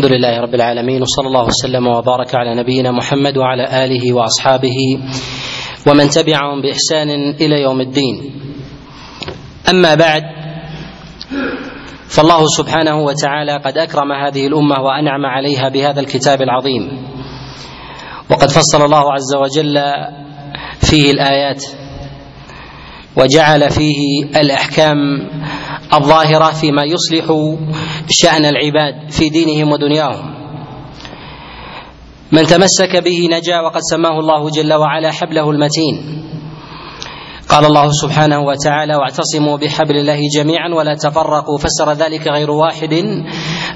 الحمد لله رب العالمين وصلى الله وسلم وبارك على نبينا محمد وعلى آله وأصحابه ومن تبعهم بإحسان إلى يوم الدين. أما بعد فالله سبحانه وتعالى قد أكرم هذه الأمة وأنعم عليها بهذا الكتاب العظيم. وقد فصل الله عز وجل فيه الآيات وجعل فيه الأحكام الظاهرة فيما يصلح شأن العباد في دينهم ودنياهم. من تمسك به نجا وقد سماه الله جل وعلا حبله المتين. قال الله سبحانه وتعالى واعتصموا بحبل الله جميعا ولا تفرقوا. فسر ذلك غير واحد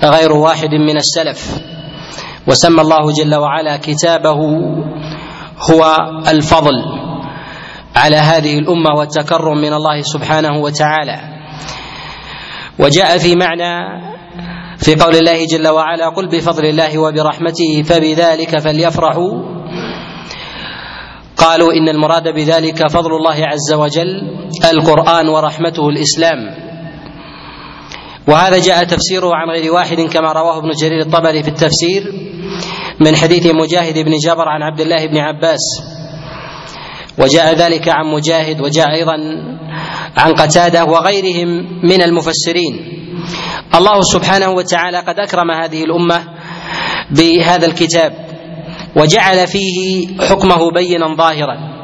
غير واحد من السلف. وسمى الله جل وعلا كتابه هو الفضل على هذه الأمة والتكرم من الله سبحانه وتعالى. وجاء في معنى في قول الله جل وعلا قل بفضل الله وبرحمته فبذلك فليفرحوا. قالوا إن المراد بذلك فضل الله عز وجل القرآن ورحمته الإسلام. وهذا جاء تفسيره عن غير واحد كما رواه ابن جرير الطبري في التفسير من حديث مجاهد بن جبر عن عبد الله بن عباس. وجاء ذلك عن مجاهد وجاء أيضا عن قتادة وغيرهم من المفسرين. الله سبحانه وتعالى قد أكرم هذه الأمة بهذا الكتاب وجعل فيه حكمه بينا ظاهرا.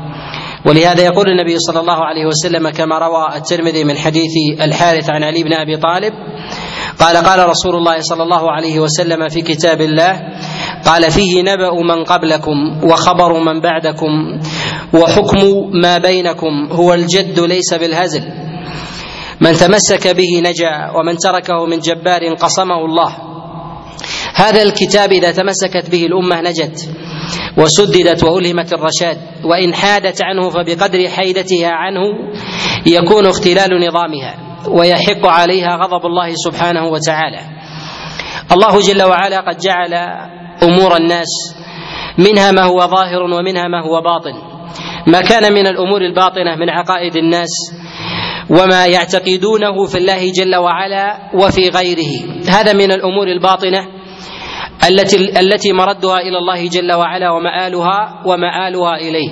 ولهذا يقول النبي صلى الله عليه وسلم كما روى الترمذي من حديث الحارث عن علي بن أبي طالب قال قال رسول الله صلى الله عليه وسلم في كتاب الله قال فيه نبأ من قبلكم وخبر من بعدكم وحكم ما بينكم هو الجد ليس بالهزل. من تمسك به نجا ومن تركه من جبار قصمه الله. هذا الكتاب إذا تمسكت به الأمة نجت وسددت وألهمت الرشاد وإن حادت عنه فبقدر حيدتها عنه يكون اختلال نظامها ويحق عليها غضب الله سبحانه وتعالى. الله جل وعلا قد جعل أمور الناس منها ما هو ظاهر ومنها ما هو باطن. ما كان من الأمور الباطنة من عقائد الناس وما يعتقدونه في الله جل وعلا وفي غيره. هذا من الأمور الباطنة التي التي مردها إلى الله جل وعلا ومآلها ومآلها إليه.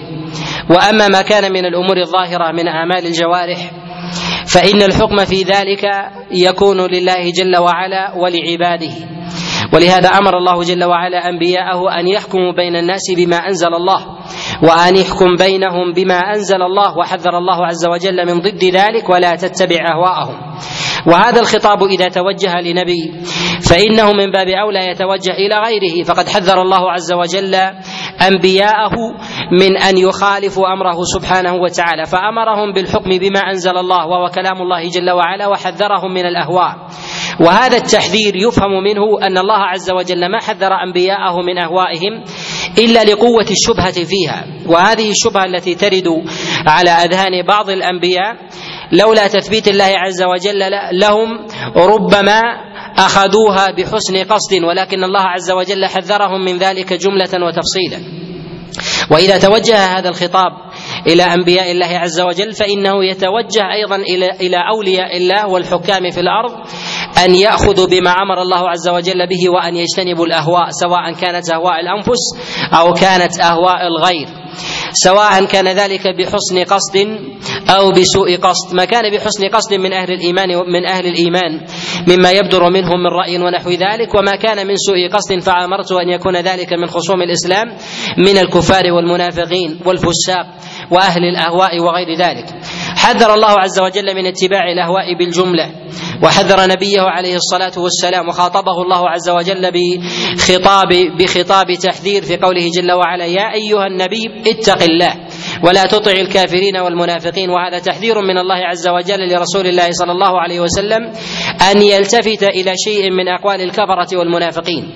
وأما ما كان من الأمور الظاهرة من أعمال الجوارح فإن الحكم في ذلك يكون لله جل وعلا ولعباده. ولهذا أمر الله جل وعلا أنبياءه أن يحكموا بين الناس بما أنزل الله وأن يحكم بينهم بما أنزل الله وحذر الله عز وجل من ضد ذلك ولا تتبع أهواءهم. وهذا الخطاب إذا توجه لنبي فإنه من باب أولى يتوجه إلى غيره. فقد حذر الله عز وجل أنبياءه من أن يخالفوا أمره سبحانه وتعالى فأمرهم بالحكم بما أنزل الله وهو كلام الله جل وعلا وحذرهم من الأهواء. وهذا التحذير يفهم منه أن الله عز وجل ما حذر أنبياءه من أهوائهم إلا لقوة الشبهة فيها. وهذه الشبهة التي ترد على أذهان بعض الأنبياء لولا تثبيت الله عز وجل لهم ربما أخذوها بحسن قصد ولكن الله عز وجل حذرهم من ذلك جملة وتفصيلا. وإذا توجه هذا الخطاب إلى أنبياء الله عز وجل فإنه يتوجه أيضا إلى إلى أولياء الله والحكام في الأرض أن يأخذوا بما أمر الله عز وجل به وأن يجتنبوا الأهواء سواء كانت اهواء الأنفس أو كانت أهواء الغير. سواء كان ذلك بحسن قصد أو بسوء قصد. ما كان بحسن قصد من أهل الإيمان من أهل الإيمان مما يبدر منهم من رأي ونحو ذلك. وما كان من سوء قصد فأمرت أن يكون ذلك من خصوم الإسلام من الكفار والمنافقين والفساق وأهل الأهواء وغير ذلك. حذر الله عز وجل من اتباع الأهواء بالجملة وحذر نبيه عليه الصلاة والسلام وخاطبه الله عز وجل بخطاب بخطاب تحذير في قوله جل وعلا يا أيها النبي اتق الله ولا تطع الكافرين والمنافقين. وهذا تحذير من الله عز وجل لرسول الله صلى الله عليه وسلم أن يلتفت إلى شيء من أقوال الكفرة والمنافقين.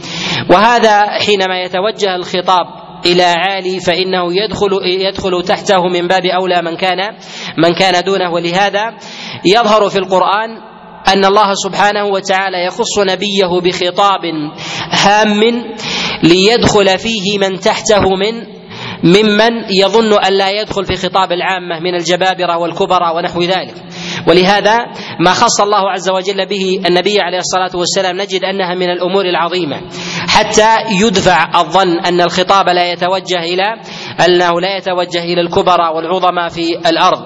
وهذا حينما يتوجه الخطاب إلى عالي فإنه يدخل يدخل تحته من باب أولى من كان من كان دونه. ولهذا يظهر في القرآن أن الله سبحانه وتعالى يخص نبيه بخطاب هام ليدخل فيه من تحته من ممن يظن أن لا يدخل في خطاب العامة من الجبابرة والكبرى ونحو ذلك. ولهذا ما خص الله عز وجل به النبي عليه الصلاة والسلام نجد أنها من الأمور العظيمة. حتى يدفع الظن أن الخطاب لا يتوجه إلى أنه لا يتوجه إلى الكبرى والعظمى في الأرض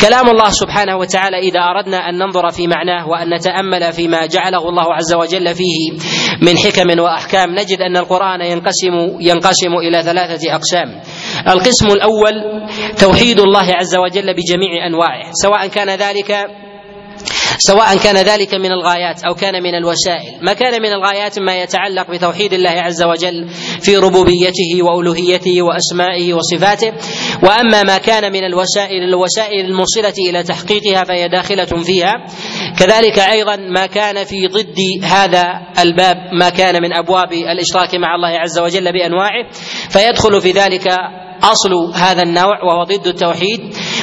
كلام الله سبحانه وتعالى إذا أردنا أن ننظر في معناه وأن نتأمل فيما جعله الله عز وجل فيه من حكم وأحكام نجد أن القرآن ينقسم ينقسم إلى ثلاثة أقسام. القسم الأول توحيد الله عز وجل بجميع أنواعه سواء كان ذلك سواء كان ذلك من الغايات أو كان من الوسائل، ما كان من الغايات ما يتعلق بتوحيد الله عز وجل في ربوبيته وألوهيته وأسمائه وصفاته، وأما ما كان من الوسائل الوسائل الموصلة إلى تحقيقها فهي داخلة فيها، كذلك أيضا ما كان في ضد هذا الباب ما كان من أبواب الإشراك مع الله عز وجل بأنواعه، فيدخل في ذلك أصل هذا النوع وهو ضد التوحيد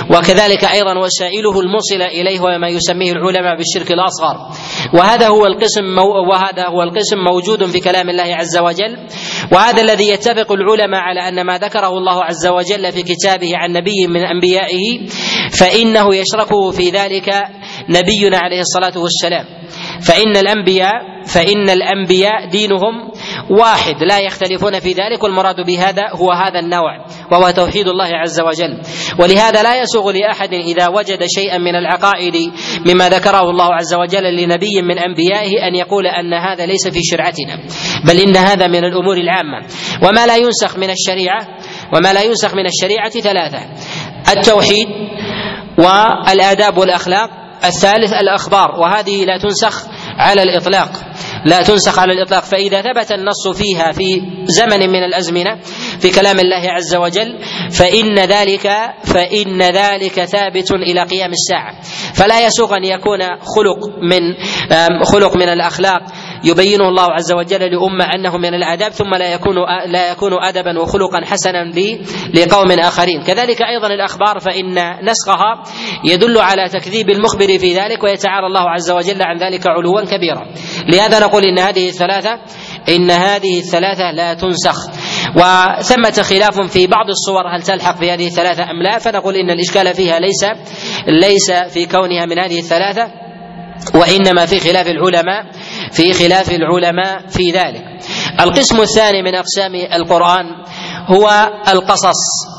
وكذلك أيضا وسائله الموصلة إليه وما يسميه العلماء بالشرك الأصغر. وهذا هو القسم وهذا هو القسم موجود في كلام الله عز وجل. وهذا الذي يتفق العلماء على أن ما ذكره الله عز وجل في كتابه عن نبي من أنبيائه فإنه يشركه في ذلك نبينا عليه الصلاة والسلام. فإن الانبياء فإن الأنبياء دينهم واحد لا يختلفون في ذلك والمراد بهذا هو هذا النوع وهو توحيد الله عز وجل. ولهذا لا يسوغ لأحد إذا وجد شيئا من العقائد مما ذكره الله عز وجل لنبي من أنبيائه أن يقول أن هذا ليس في شرعتنا بل إن هذا من الأمور العامة. وما لا ينسخ من الشريعة وما لا ينسخ من الشريعة ثلاثة التوحيد والآداب والأخلاق الثالث الأخبار وهذه لا تنسخ على الإطلاق. لا تنسخ على الإطلاق فإذا ثبت النص فيها في زمن من الأزمنة في كلام الله عز وجل فإن ذلك فإن ذلك ثابت إلى قيام الساعة. فلا يسوغ أن يكون خلق من خلق من الأخلاق يبينه الله عز وجل لأمة أنه من الآداب ثم لا يكون لا يكون أدبا وخلقا حسنا لقوم آخرين. كذلك أيضا الأخبار فإن نسخها يدل على تكذيب المخبر في ذلك ويتعالى الله عز وجل عن ذلك علوا كبيرا. لهذا نقول إن هذه الثلاثة إن هذه الثلاثة لا تنسخ. وثمة خلاف في بعض الصور هل تلحق في هذه الثلاثة أم لا؟ فنقول إن الإشكال فيها ليس ليس في كونها من هذه الثلاثة وإنما في خلاف العلماء. في خلاف العلماء في ذلك. القسم الثاني من أقسام القرآن هو القصص.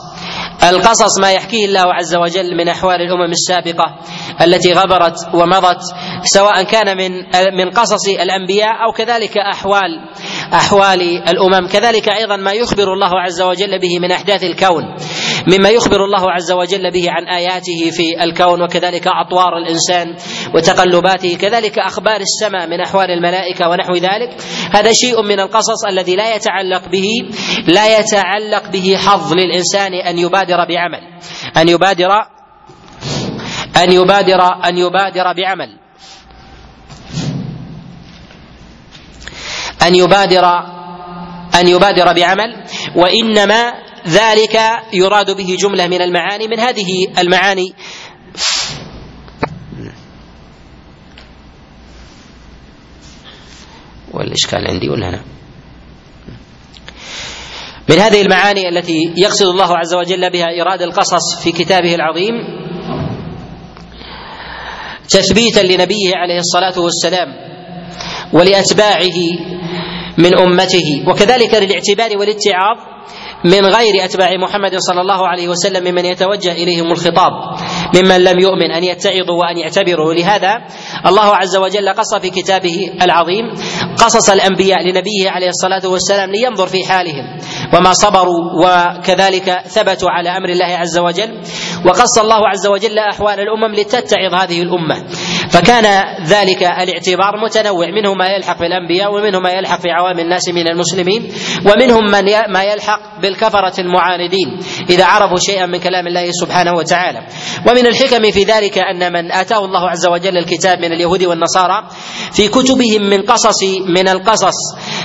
القصص ما يحكيه الله عز وجل من أحوال الأمم السابقة التي غبرت ومضت سواء كان من من قصص الأنبياء أو كذلك أحوال. أحوال الأمم. كذلك أيضا ما يخبر الله عز وجل به من أحداث الكون مما يخبر الله عز وجل به عن آياته في الكون وكذلك أطوار الإنسان وتقلباته. كذلك أخبار السماء من أحوال الملائكة ونحو ذلك. هذا شيء من القصص الذي لا يتعلق به لا يتعلق به حظ للإنسان أن يبادر بعمل. أن يبادر أن يبادر أن يبادر بعمل. أن يبادر أن يبادر بعمل وإنما ذلك يراد به جملة من المعاني من هذه المعاني. والإشكال عندي ولا أنا؟ من هذه المعاني التي يقصد الله عز وجل بها إيراد القصص في كتابه العظيم تثبيتا لنبيه عليه الصلاة والسلام ولأتباعه من أمته. وكذلك للاعتبار والاتعاظ من غير أتباع محمد صلى الله عليه وسلم ممن يتوجه إليهم الخطاب ممن لم يؤمن أن يتعظوا وأن يعتبروا. ولهذا الله عز وجل قص في كتابه العظيم قصص الأنبياء لنبيه عليه الصلاة والسلام لينظر في حالهم وما صبروا وكذلك ثبتوا على أمر الله عز وجل. وقص الله عز وجل أحوال الأمم لتتعظ هذه الأمة. فكان ذلك الاعتبار متنوع منه ما يلحق بالأنبياء ومنه ما يلحق في عوام الناس من المسلمين ومنهم من ما يلحق بالكفرة المعاندين إذا عرفوا شيئا من كلام الله سبحانه وتعالى. ومن الحكم في ذلك أن من آتاه الله عز وجل الكتاب من اليهود والنصارى في كتبهم من قصص من القصص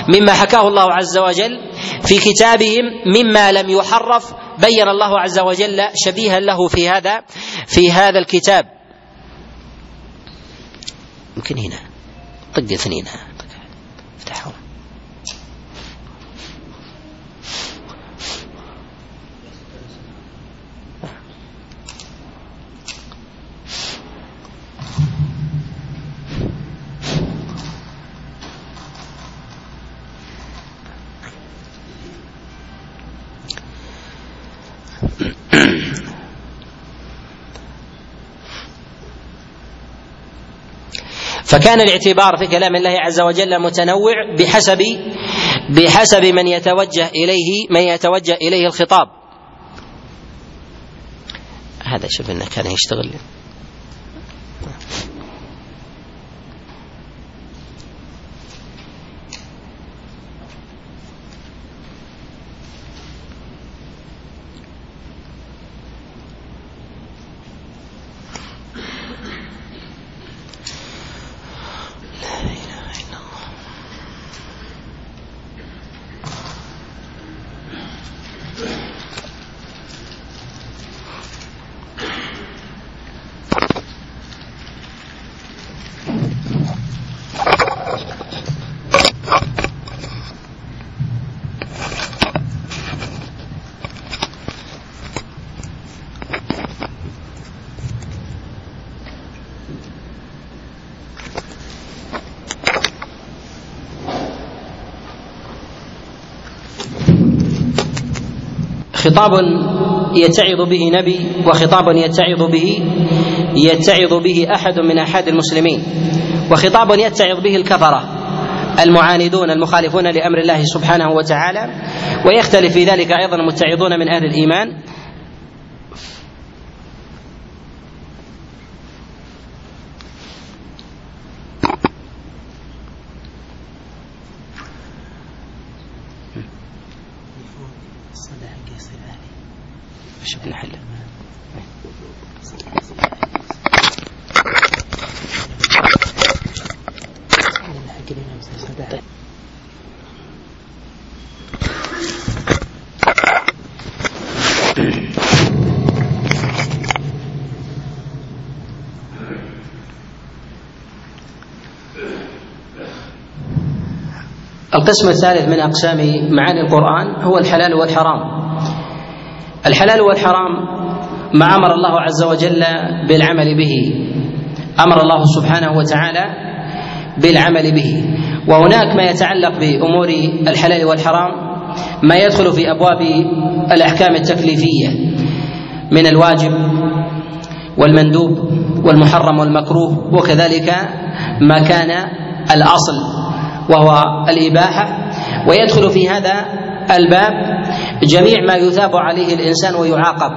مما حكاه الله عز وجل في كتابهم مما لم يحرف بين الله عز وجل شبيها له في هذا في هذا الكتاب. يمكن هنا طق اثنين. افتحهم. فكان الاعتبار في كلام الله عز وجل متنوع بحسب بحسب من يتوجه إليه من يتوجه إليه الخطاب. هذا شوف إنه كان يشتغل. خطاب يتعظ به نبي وخطاب يتعظ به يتعظ به أحد من أحد المسلمين وخطاب يتعظ به الكفرة المعاندون المخالفون لأمر الله سبحانه وتعالى ويختلف في ذلك أيضا المتعظون من أهل الإيمان القسم الثالث من أقسام معاني القرآن هو الحلال والحرام. الحلال والحرام ما أمر الله عز وجل بالعمل به. أمر الله سبحانه وتعالى بالعمل به. وهناك ما يتعلق بأمور الحلال والحرام ما يدخل في أبواب الأحكام التكليفية من الواجب والمندوب والمحرم والمكروه وكذلك ما كان الأصل وهو الإباحة ويدخل في هذا الباب جميع ما يثاب عليه الإنسان ويعاقب.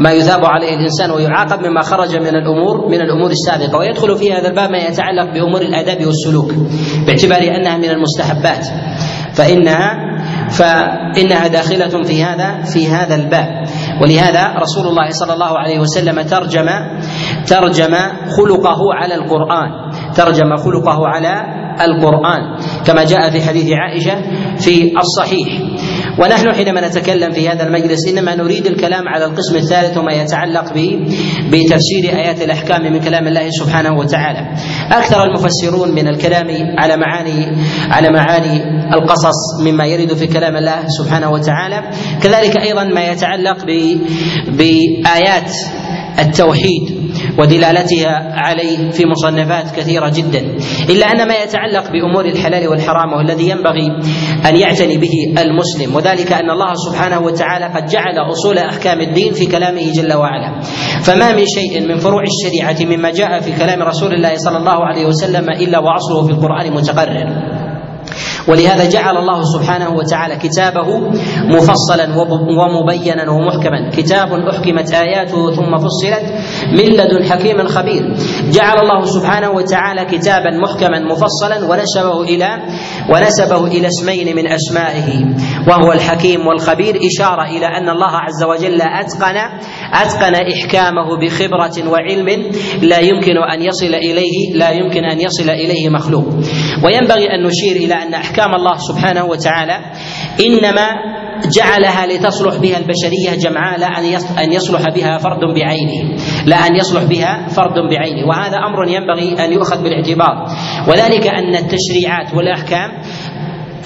ما يثاب عليه الإنسان ويعاقب مما خرج من الأمور من الأمور السابقة. ويدخل في هذا الباب ما يتعلق بأمور الآداب والسلوك باعتبار أنها من المستحبات. فانها فإنها داخلة في هذا في هذا الباب. ولهذا رسول الله صلى الله عليه وسلم ترجم ترجم خلقه على القرآن. ترجم خلقه على القرآن كما جاء في حديث عائشة في الصحيح. ونحن حينما نتكلم في هذا المجلس إنما نريد الكلام على القسم الثالث وما يتعلق بتفسير آيات الأحكام من كلام الله سبحانه وتعالى. أكثر المفسرون من الكلام على معاني على معاني القصص مما يرد في كلام الله سبحانه وتعالى، كذلك أيضا ما يتعلق بآيات التوحيد. ودلالتها عليه في مصنفات كثيرة جدا إلا أن ما يتعلق بأمور الحلال والحرام والذي ينبغي أن يعتني به المسلم وذلك أن الله سبحانه وتعالى قد جعل أصول أحكام الدين في كلامه جل وعلا. فما من شيء من فروع الشريعة مما جاء في كلام رسول الله صلى الله عليه وسلم إلا وأصله في القرآن متقرر. ولهذا جعل الله سبحانه وتعالى كتابه مفصلا ومبينا ومحكما. كتاب أحكمت آياته ثم فصلت من لدن حكيم خبير. جعل الله سبحانه وتعالى كتابا محكما مفصلا ونسبه إلى ونسبه إلى اسمين من أسمائه. وهو الحكيم والخبير. إشارة إلى أن الله عز وجل اتقن أتقن إحكامه بخبرة وعلم لا يمكن أن يصل اليه لا يمكن أن يصل إليه مخلوق. وينبغي أن نشير إلى أن أحكام الله سبحانه وتعالى إنما جعلها لتصلح بها البشرية جمعاء لا أن يصلح بها فرد بعينه لا أن يصلح بها فرد بعينه وهذا أمر ينبغي أن يؤخذ بالاعتبار. وذلك أن التشريعات والأحكام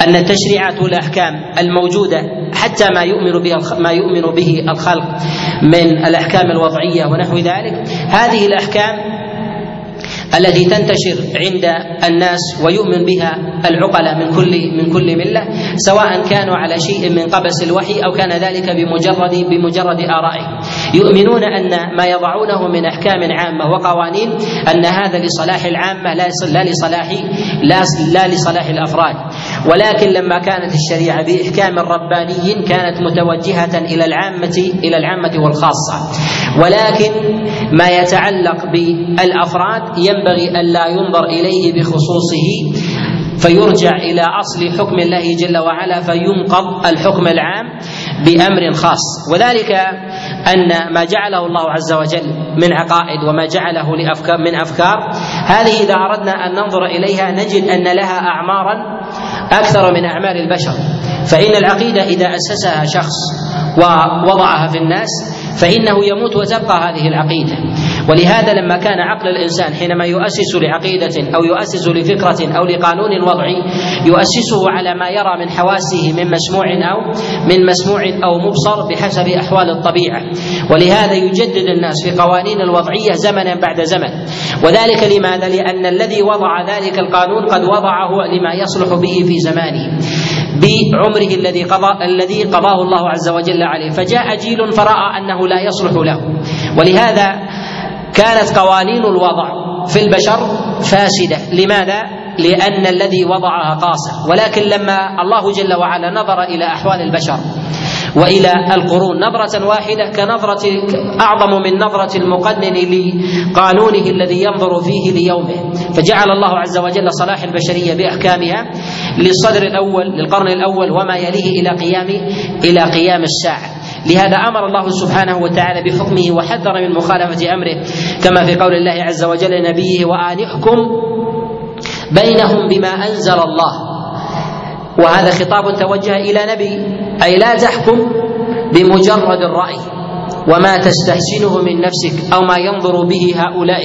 أن التشريعات والأحكام الموجودة حتى ما يؤمن به ما يؤمن به الخلق من الأحكام الوضعية ونحو ذلك هذه الأحكام التي تنتشر عند الناس ويؤمن بها العقلاء من كل من كل ملة سواء كانوا على شيء من قبس الوحي أو كان ذلك بمجرد بمجرد ارائهم يؤمنون أن ما يضعونه من أحكام عامة وقوانين أن هذا لصلاح العامة لا لا لصلاح لا لا لصلاح الأفراد. ولكن لما كانت الشريعة بإحكام رباني كانت متوجهة إلى العامه إلى العامة والخاصة. ولكن ما يتعلق بالأفراد ينبغي الا ينظر إليه بخصوصه فيرجع إلى أصل حكم الله جل وعلا فينقض الحكم العام بأمر خاص. وذلك أن ما جعله الله عز وجل من عقائد وما جعله لافكار من أفكار هذه إذا أردنا أن ننظر إليها نجد أن لها اعمارا أكثر من اعمار البشر. فإن العقيدة إذا أسسها شخص ووضعها في الناس فإنه يموت وتبقى هذه العقيدة. ولهذا لما كان عقل الإنسان حينما يؤسس لعقيدة أو يؤسس لفكرة أو لقانون وضعي يؤسسه على ما يرى من حواسه من مسموع أو من مسموع أو مبصر بحسب أحوال الطبيعة. ولهذا يجدد الناس في قوانين الوضعية زمنا بعد زمن. وذلك لماذا؟ لأن الذي وضع ذلك القانون قد وضعه لما يصلح به في زمانه بعمره الذي قضى الذي قضاه الله عز وجل عليه. فجاء جيل فراى أنه لا يصلح له. ولهذا كانت قوانين الوضع في البشر فاسدة. لماذا؟ لأن الذي وضعها قاصر. ولكن لما الله جل وعلا نظر إلى أحوال البشر وإلى القرون نظرة واحدة كنظرة أعظم من نظرة المقنن لقانونه الذي ينظر فيه ليومه. فجعل الله عز وجل صلاح البشرية بأحكامها للصدر الأول للقرن الأول وما يليه إلى قيام إلى قيام الساعة. لهذا أمر الله سبحانه وتعالى بحكمه وحذر من مخالفة أمره. كما في قول الله عز وجل لنبيه وان احكم بينهم بما أنزل الله. وهذا خطاب توجه إلى نبي أي لا تحكم بمجرد الرأي. وما تستحسنه من نفسك أو ما ينظر به هؤلاء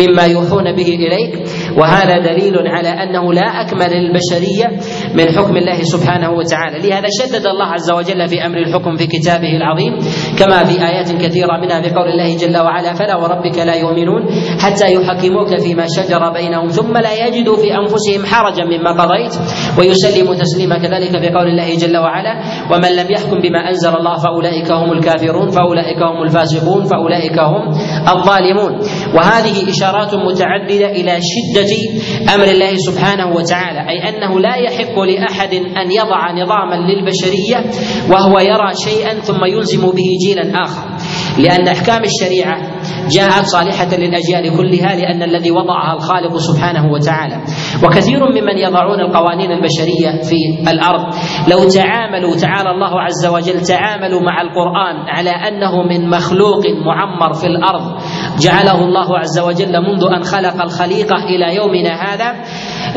مما يوحون به إليك. وهذا دليل على أنه لا أكمل للبشريه من حكم الله سبحانه وتعالى. لهذا شدد الله عز وجل في أمر الحكم في كتابه العظيم كما في آيات كثيرة منها في قول الله جل وعلا فلا وربك لا يؤمنون حتى يحكموك فيما شجر بينهم ثم لا يجدوا في أنفسهم حرجا مما قضيت. ويسلموا تسليما كذلك في قول الله جل وعلا ومن لم يحكم بما أنزل الله فأولئك هم الكافرون فاولئك هم الفاسقون فأولئك هم الظالمون. وهذه إشارات متعددة إلى شدة أمر الله سبحانه وتعالى أي أنه لا يحق لأحد أن يضع نظاما للبشرية وهو يرى شيئا ثم يلزم به جيلا آخر. لأن أحكام الشريعة جاءت صالحة للأجيال كلها لأن الذي وضعها الخالق سبحانه وتعالى. وكثير ممن يضعون القوانين البشرية في الأرض. لو تعاملوا تعالى الله عز وجل تعاملوا مع القرآن على أنه من مخلوق معمر في الأرض جعله الله عز وجل منذ أن خلق الخليقة إلى يومنا هذا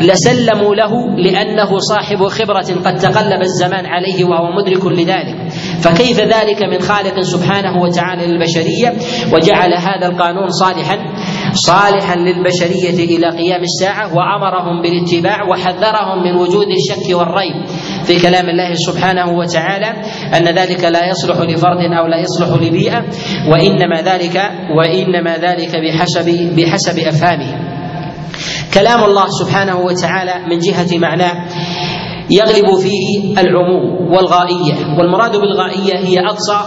لسلموا له لأنه صاحب خبرة قد تقلب الزمان عليه وهو مدرك لذلك. فكيف ذلك من خالق سبحانه وتعالى للبشرية؟ وجعل هذا القانون صالحا صالحا للبشرية إلى قيام الساعة وأمرهم بالاتباع وحذرهم من وجود الشك والريب في كلام الله سبحانه وتعالى أن ذلك لا يصلح لفرد أو لا يصلح لبيئة وإنما ذلك وإنما ذلك بحسب بحسب أفهامه. كلام الله سبحانه وتعالى من جهة معناه يغلب فيه العموم والغائية والمراد بالغائية هي أقصى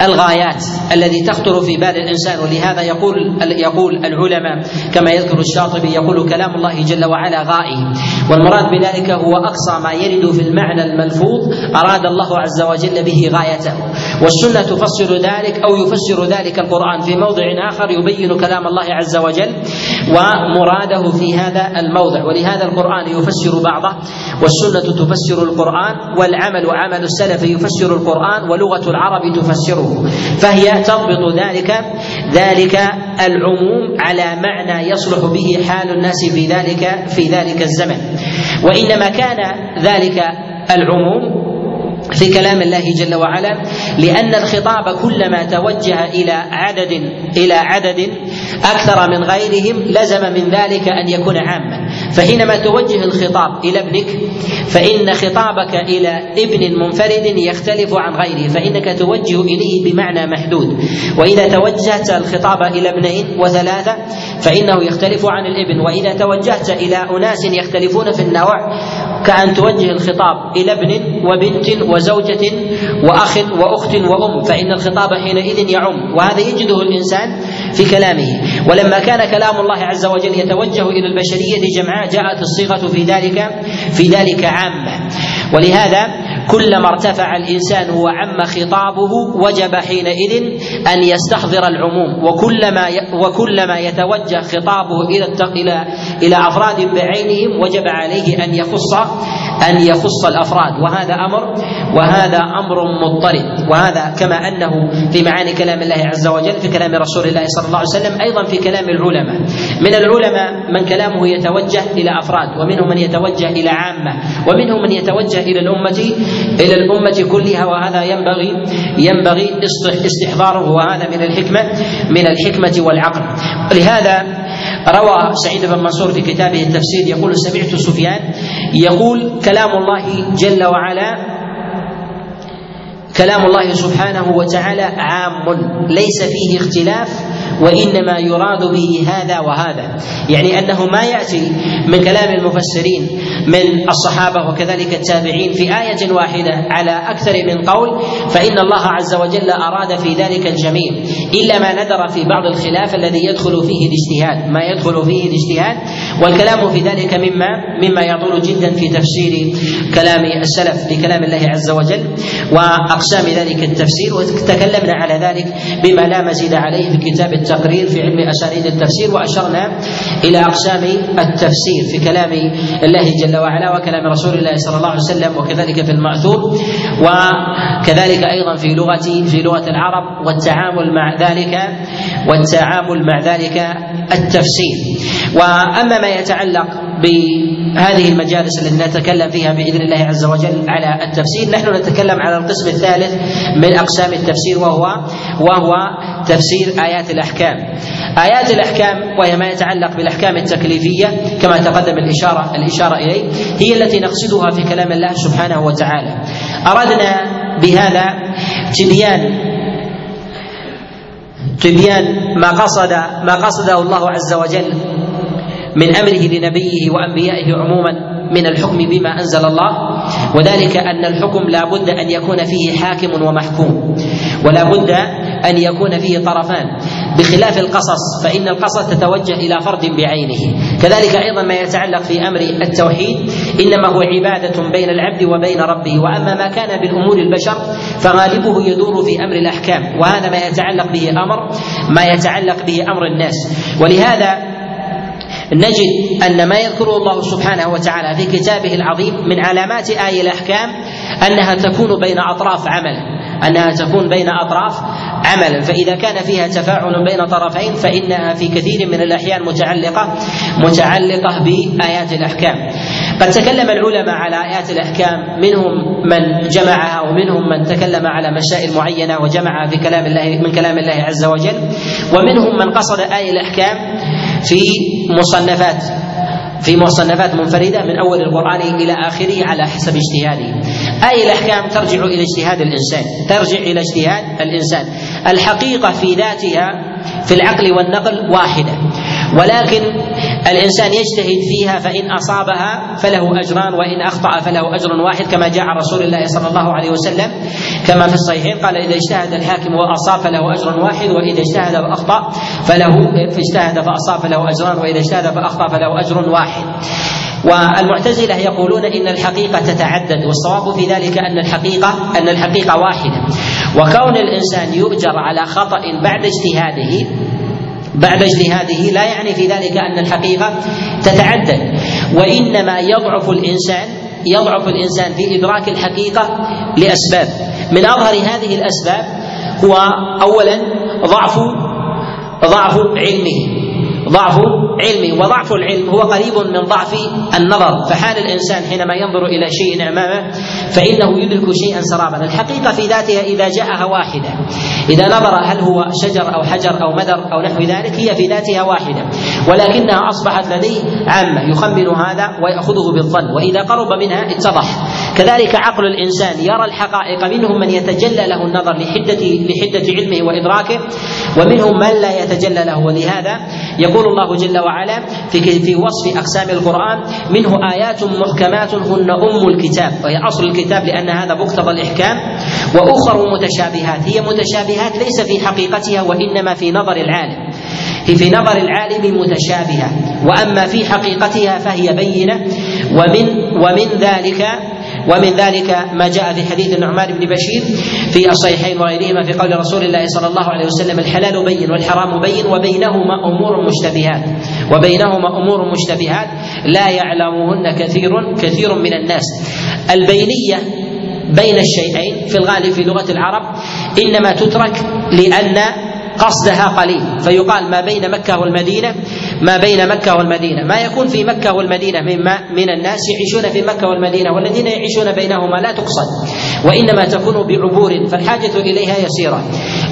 الغايات الذي تخطر في بال الإنسان ولهذا يقول يقول العلماء كما يذكر الشاطبي يقول كلام الله جل وعلا غائي. والمراد بذلك هو أقصى ما يرد في المعنى الملفوظ أراد الله عز وجل به غايته. والسنة تفسر ذلك أو يفسر ذلك القرآن في موضع آخر يبين كلام الله عز وجل ومراده في هذا الموضع. ولهذا القرآن يفسر بعضه والسنة تفسر القرآن والعمل عمل السلف يفسر القرآن ولغة العرب تفسره. فهي تضبط ذلك ذلك العموم على معنى يصلح به حال الناس في ذلك في ذلك الزمن. وإنما كان ذلك العموم في كلام الله جل وعلا لأن الخطاب كلما توجه إلى عدد إلى عدد أكثر من غيرهم لزم من ذلك أن يكون عاما. فحينما توجه الخطاب إلى ابنك فإن خطابك إلى ابن منفرد يختلف عن غيره فإنك توجه إليه بمعنى محدود. وإذا توجهت الخطاب إلى ابنين وثلاثة فإنه يختلف عن الابن. وإذا توجهت إلى أناس يختلفون في النوع كأن توجه الخطاب إلى ابن وبنت وزوجة وأخ وأخت وأم فإن الخطاب حينئذ يعم. وهذا يجده الإنسان في كلامه. ولما كان كلام الله عز وجل يتوجه إلى البشرية جمعاء جاءت الصيغة في ذلك في ذلك عامة. ولهذا كلما ارتفع الإنسان وعم خطابه وجب حينئذ أن يستحضر العموم وكلما وكلما يتوجه خطابه إلى إلى إلى أفراد بعينهم وجب عليه أن يخص أن يخص الأفراد. وهذا أمر وهذا أمر مضطرد. وهذا كما أنه في معاني كلام الله عز وجل في كلام رسول الله صلى الله عليه وسلم أيضا في كلام العلماء. من العلماء من كلامه يتوجه إلى أفراد ومنهم من يتوجه إلى عامة ومنهم من يتوجه إلى الأمة إلى الأمة كلها وهذا ينبغي ينبغي استحضاره وهذا من الحكمة من الحكمة والعقل. لهذا روى سعيد بن منصور في كتابه التفسير يقول سمعت سفيان يقول كلام الله جل وعلا كلام الله سبحانه وتعالى عام ليس فيه اختلاف وإنما يراد به هذا وهذا. يعني أنه ما يأتي من كلام المفسرين من الصحابة وكذلك التابعين في آية واحدة على أكثر من قول فإن الله عز وجل أراد في ذلك الجميع. إلا ما ندر في بعض الخلاف الذي يدخل فيه الاجتهاد. ما يدخل فيه الاجتهاد والكلام في ذلك مما مما يطول جدا في تفسير كلام السلف لكلام الله عز وجل. واقسام ذلك التفسير وتكلمنا على ذلك بما لا مزيد عليه في كتاب التقرير في علم أسانيد التفسير وأشرنا إلى أقسام التفسير في كلام الله جل وعلا وكلام رسول الله صلى الله عليه وسلم وكذلك في المأثور وكذلك أيضا في لغة في لغة العرب والتعامل مع ذلك والتعامل مع ذلك التفسير. وأما ما يتعلق بهذه المجالس التي نتكلم فيها بإذن الله عز وجل على التفسير نحن نتكلم على القسم الثالث من أقسام التفسير وهو وهو تفسير آيات الأحكام. آيات الأحكام وهي ما يتعلق بالأحكام التكليفية كما تقدم الاشاره الإشارة إليه هي التي نقصدها في كلام الله سبحانه وتعالى. أردنا بهذا تبيان تبيان ما قصد ما قصده الله عز وجل من أمره لنبيه وأنبيائه عموما من الحكم بما أنزل الله وذلك أن الحكم لا بد أن يكون فيه حاكم ومحكوم ولا بد أن يكون فيه طرفان. بخلاف القصص فإن القصص تتوجه إلى فرد بعينه. كذلك أيضا ما يتعلق في أمر التوحيد إنما هو عبادة بين العبد وبين ربه. وأما ما كان بالأمور البشر فغالبه يدور في أمر الأحكام. وهذا ما يتعلق به أمر ما يتعلق به أمر الناس. ولهذا نجد أن ما يذكره الله سبحانه وتعالى في كتابه العظيم من علامات آي الأحكام أنها تكون بين أطراف عمل أنها تكون بين أطراف عملا فإذا كان فيها تفاعل بين طرفين فإنها في كثير من الأحيان متعلقة متعلقة بآيات الأحكام. قد تكلم العلماء على آيات الأحكام منهم من جمعها ومنهم من تكلم على مسائل معينة وجمعها في كلام الله من كلام الله عز وجل ومنهم من قصد آية الأحكام في مصنفات. في مصنفات منفردة من أول القرآن إلى آخره على حسب اجتهاده. أي الأحكام ترجع إلى اجتهاد الإنسان؟ ترجع إلى اجتهاد الإنسان. الحقيقة في ذاتها في العقل والنقل واحدة. ولكن الإنسان يجتهد فيها فإن أصابها فله أجران وإن أخطأ فله أجر واحد كما جاء رسول الله صلى الله عليه وسلم كما في الصحيحين قال إذا اجتهد الحاكم وأصاب فله أجر واحد وإذا اجتهد فأخطأ فله اجتهد فأصاب فله أجران وإذا اجتهد فأخطأ فله أجر واحد. والمعتزلة يقولون إن الحقيقة تتعدد والصواب في ذلك أن الحقيقة أن الحقيقة واحدة. وكون الإنسان يؤجر على خطأ بعد اجتهاده بعد اجتهاده لا يعني في ذلك أن الحقيقة تتعدد. وإنما يضعف الانسان يضعف الإنسان في إدراك الحقيقة لأسباب. من أظهر هذه الأسباب هو اولا ضعف ضعف علمه. ضعف علمه وضعف العلم هو قريب من ضعف النظر. فحال الإنسان حينما ينظر إلى شيء أمامه فإنه يدرك شيئا سرابا. الحقيقة في ذاتها إذا جاءها واحدة. إذا نظر هل هو شجر أو حجر أو مدر أو نحو ذلك هي في ذاتها واحدة. ولكنها أصبحت لديه عامة. يخمن هذا ويأخذه بالظن. وإذا قرب منها اتضح. كذلك عقل الإنسان يرى الحقائق منهم من يتجلى له النظر لحده لحدة علمه وإدراكه ومنهم من لا يتجلى له. ولهذا يقول الله جل وعلا في في وصف أقسام القرآن منه آيات محكمات هن أم الكتاب وهي أصل الكتاب لأن هذا مقتضى الإحكام وأخر متشابهات. هي متشابهات ليس في حقيقتها وإنما في نظر العالم. هي في نظر العالم متشابهة وأما في حقيقتها فهي بينة ومن ومن ذلك ومن ذلك ما جاء في حديث النعمان بن بشير في الصحيحين وغيرهما في قول رسول الله صلى الله عليه وسلم الحلال بين والحرام بين وبينهما أمور مشتبهات. وبينهما أمور مشتبهات لا يعلمهن كثير كثير من الناس. البينية بين الشيئين في الغالب في لغة العرب إنما تترك لأن قصدها قليل. فيقال ما بين مكة والمدينة ما بين مكة والمدينة. ما يكون في مكة والمدينة مما من الناس يعيشون في مكة والمدينة والذين يعيشون بينهما لا تقصد. وإنما تكون بعبور فالحاجة إليها يسيرة.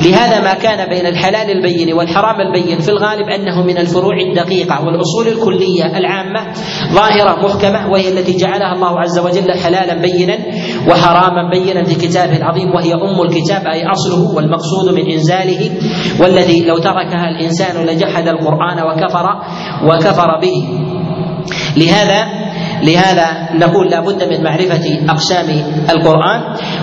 لهذا ما كان بين الحلال البين والحرام البين في الغالب أنه من الفروع الدقيقة والأصول الكلية العامة ظاهرة محكمة وهي التي جعلها الله عز وجل حلالا بينا وحراما بينا في كتابه العظيم وهي أم الكتاب أي أصله والمقصود من إنزاله والذي لو تركها الإنسان لجحد القرآن وكفر وكفر به. لهذا لهذا نقول لا بد من معرفة أقسام القرآن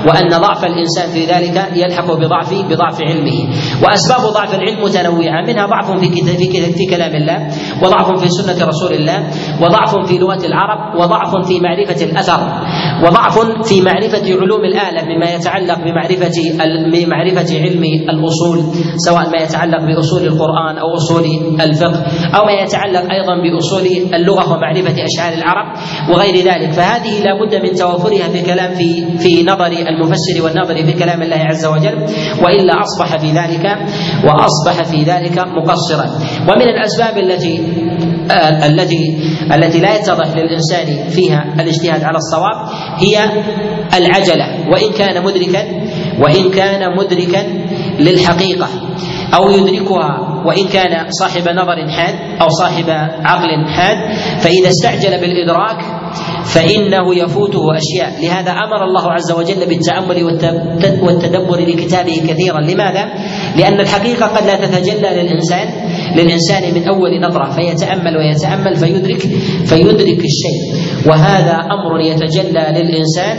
وأن ضعف الإنسان في ذلك يلحق بضعف بضعف علمه. وأسباب ضعف العلم متنوعة منها ضعف في في في كلام الله وضعف في سنة رسول الله وضعف في لغة العرب وضعف في معرفة الأثر وضعف في معرفة علوم الآلة مما يتعلق بمعرفة بمعرفة علم الأصول سواء ما يتعلق بأصول القرآن أو أصول الفقه أو ما يتعلق أيضا بأصول اللغة ومعرفة أشعار العرب. وغير ذلك. فهذه لا بد من توافرها في كلام في في نظر المفسر والناظر في كلام الله عز وجل وإلا أصبح في ذلك وأصبح في ذلك مقصرا. ومن الأسباب التي آه التي التي لا يتضح للإنسان فيها الاجتهاد على الصواب هي العجلة. وإن كان مدركا وإن كان مدركا للحقيقة. أو يدركها وإن كان صاحب نظر حاد أو صاحب عقل حاد فإذا استعجل بالإدراك فإنه يفوته أشياء. لهذا أمر الله عز وجل بالتأمل والتدبر لكتابه كثيرا. لماذا؟ لأن الحقيقة قد لا تتجلى للإنسان للإنسان من أول نظرة فيتأمل ويتأمل فيدرك فيدرك الشيء. وهذا أمر يتجلى للإنسان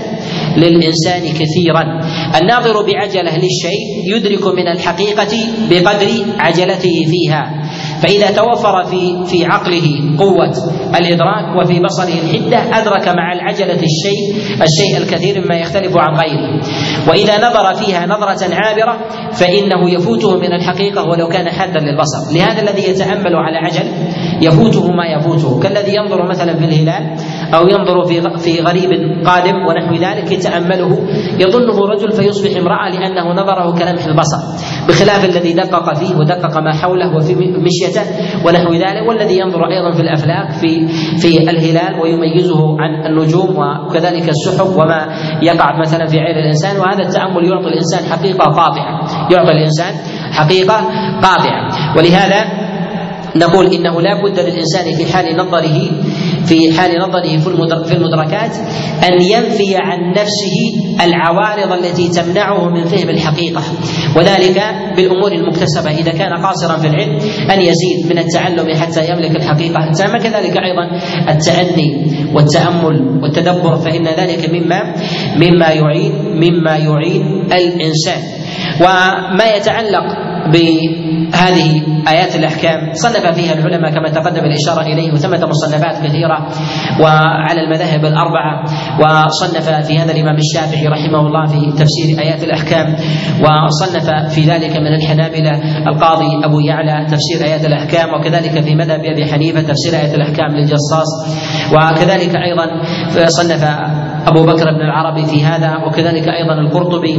للإنسان كثيرا. الناظر بعجلة للشيء يدرك من الحقيقة بقدر عجلته فيها. فإذا توفر في في عقله قوة الإدراك وفي بصره الحدة أدرك مع العجلة الشيء الشيء الكثير مما يختلف عن غيره. وإذا نظر فيها نظرة عابرة فإنه يفوته من الحقيقة ولو كان حادا للبصر. لهذا الذي يتأمل على عجل يفوته ما يفوته. كالذي ينظر مثلا في الهلال أو ينظر في في غريب قادم ونحو ذلك يتأمله يظنه رجل فيصبح امرأة لأنه نظره كلمح البصر بخلاف الذي دقق فيه ودقق ما حوله وفي مشيته ونحو ذلك والذي ينظر أيضا في الأفلاك في في الهلال ويميزه عن النجوم وكذلك السحب وما يقع مثلا في عين الإنسان وهذا التأمل يعطي الإنسان حقيقة قاطعة يعطي الإنسان حقيقة قاطعة ولهذا نقول إنه لا بد للإنسان في حال نظره في حال نظره في المدركات أن ينفي عن نفسه العوارض التي تمنعه من فهم الحقيقة. وذلك بالأمور المكتسبة. إذا كان قاصرا في العلم أن يزيد من التعلم حتى يملك الحقيقة. التامه كذلك أيضا التأني والتأمل والتدبر فإن ذلك مما مما يعين مما يعين الإنسان. وما يتعلق بهذه آيات الأحكام. صنف فيها العلماء كما تقدم الإشارة إليه وثمة مصنفات كثيرة وعلى المذاهب الأربعة. وصنف في هذا الإمام الشافعي رحمه الله في تفسير آيات الأحكام. وصنف في ذلك من الحنابلة القاضي أبو يعلى تفسير آيات الأحكام وكذلك في مذهب أبي حنيفة تفسير آيات الأحكام للجصاص. وكذلك أيضا صنف أبو بكر بن العربي في هذا وكذلك أيضا القرطبي.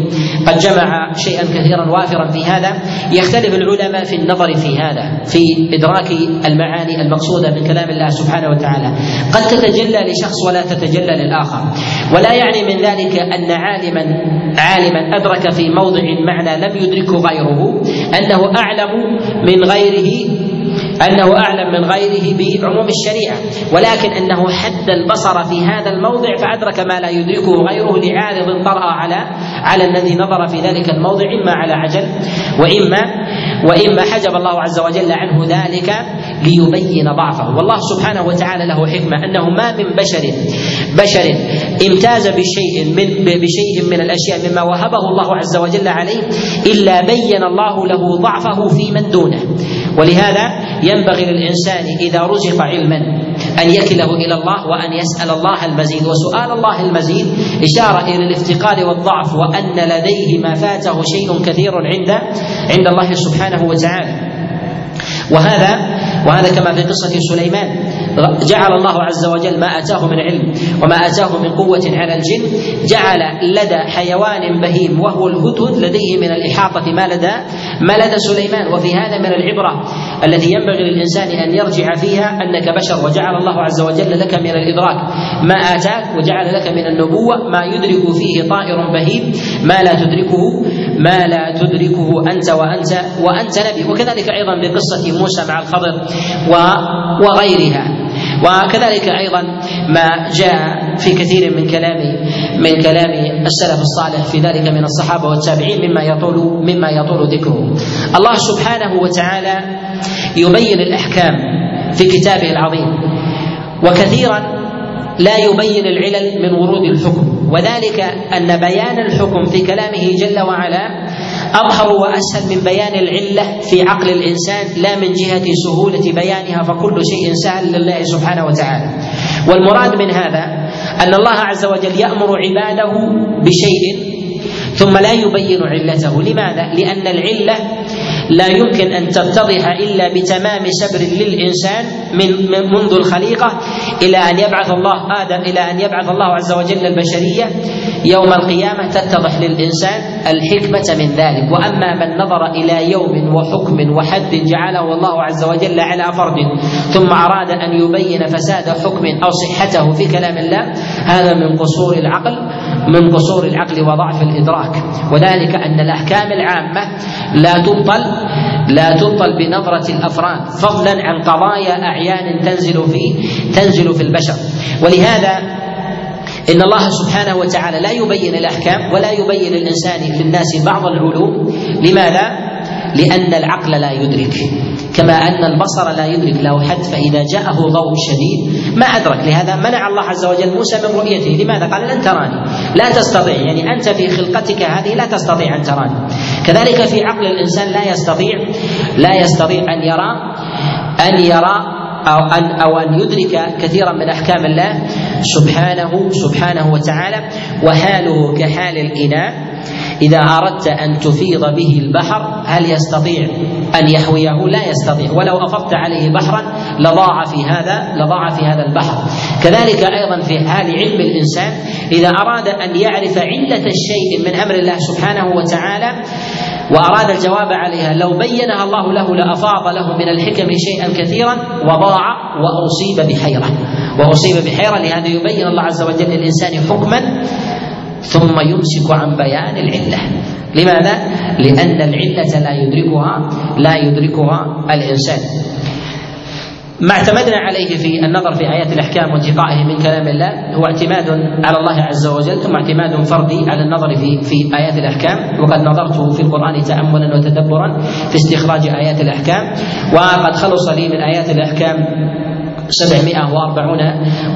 قد جمع شيئا كثيرا وافرا في هذا. يختلف العلماء في النظر في هذا في إدراك المعاني المقصودة من كلام الله سبحانه وتعالى. قد تتجلى لشخص ولا تتجلى للآخر. ولا يعني من ذلك أن عالما عالما أدرك في موضع معنى لم يدركه غيره أنه أعلم من غيره أنه أعلم من غيره بعموم الشريعة ولكن أنه حد البصر في هذا الموضع فأدرك ما لا يدركه غيره لعارض طرأ على على الذي نظر في ذلك الموضع إما على عجل وإما وإما حجب الله عز وجل عنه ذلك ليبين ضعفه. والله سبحانه وتعالى له حكمة أنه ما من بشر بشر امتاز بشيء من بشيء من الأشياء مما وهبه الله عز وجل عليه إلا بين الله له ضعفه في من دونه. ولهذا ينبغي للإنسان إذا رزق علما أن يكله إلى الله وأن يسأل الله المزيد. وسؤال الله المزيد إشارة إلى الافتقار والضعف وأن لديه ما فاته شيء كثير عند عند الله سبحانه وتعالى. وهذا وهذا كما في قصة سليمان. جعل الله عز وجل ما أتاه من علم وما أتاه من قوة على الجن. جعل لدى حيوان بهيم وهو الهدهد لديه من الإحاطة ما لدى ما لدى سليمان وفي هذا من العبرة التي ينبغي للإنسان أن يرجع فيها أنك بشر وجعل الله عز وجل لك من الإدراك ما آتاك وجعل لك من النبوة ما يدرك فيه طائر بهيم ما لا تدركه ما لا تدركه أنت وأنت وأنت نبي. وكذلك أيضا بقصة موسى مع الخضر وغيرها. وكذلك أيضا ما جاء في كثير من كلام من كلام السلف الصالح في ذلك من الصحابة والتابعين مما يطول مما يطول ذكره. الله سبحانه وتعالى يبين الأحكام في كتابه العظيم وكثيرا لا يبين العلل من ورود الحكم وذلك أن بيان الحكم في كلامه جل وعلا أظهر وأسهل من بيان العلة في عقل الإنسان لا من جهة سهولة بيانها فكل شيء سهل لله سبحانه وتعالى والمراد من هذا أن الله عز وجل يأمر عباده بشيء ثم لا يبين علته لماذا؟ لأن العلة لا يمكن أن تتضح إلا بتمام سبر للإنسان من منذ الخليقة إلى أن يبعث الله آدم إلى أن يبعث الله عز وجل البشرية يوم القيامة تتضح للإنسان الحكمة من ذلك. وأما من نظر إلى يوم وحكم وحد جعله الله عز وجل على فرد ثم أراد أن يبين فساد حكم أو صحته في كلام الله هذا من قصور العقل من قصور العقل وضعف الإدراك. وذلك أن الأحكام العامة لا تبطل لا تبطل بنظرة الأفراد فضلا عن قضايا أعيان تنزل في تنزل في البشر. ولهذا إن الله سبحانه وتعالى لا يبين الأحكام ولا يبين الإنسان للناس بعض العلوم. لماذا؟ لأن العقل لا يدرك كما أن البصر لا يدرك له حد فإذا جاءه ضوء شديد ما أدرك لهذا منع الله عز وجل موسى من رؤيته. لماذا؟ قال لن تراني. لا تستطيع يعني أنت في خلقتك هذه لا تستطيع أن تراني. كذلك في عقل الإنسان لا يستطيع لا يستطيع أن يرى أن يرى أو أن أو أن يدرك كثيرا من أحكام الله سبحانه سبحانه وتعالى وحاله كحال الإناء. إذا أردت أن تفيض به البحر هل يستطيع أن يحويه؟ لا يستطيع. ولو أفضت عليه بحرا لضاع في هذا لضاع في هذا البحر. كذلك أيضا في حال علم الإنسان إذا أراد أن يعرف علة الشيء من أمر الله سبحانه وتعالى وأراد الجواب عليها لو بينها الله له لأفاض له من الحكم شيئا كثيرا وضاع وأصيب بحيرة. وأصيب بحيرة لهذا يبين الله عز وجل للإنسان حكما ثم يمسك عن بيان العلة. لماذا؟ لأن العلة لا يدركها لا يدركها الإنسان. ما اعتمدنا عليه في النظر في آيات الأحكام وانتقائه من كلام الله هو اعتماد على الله عز وجل ثم اعتماد فردي على النظر في في آيات الأحكام. وقد نظرت في القرآن تأملا وتدبرا في استخراج آيات الأحكام. وقد خلص لي من آيات الأحكام سبعمائة وأربعون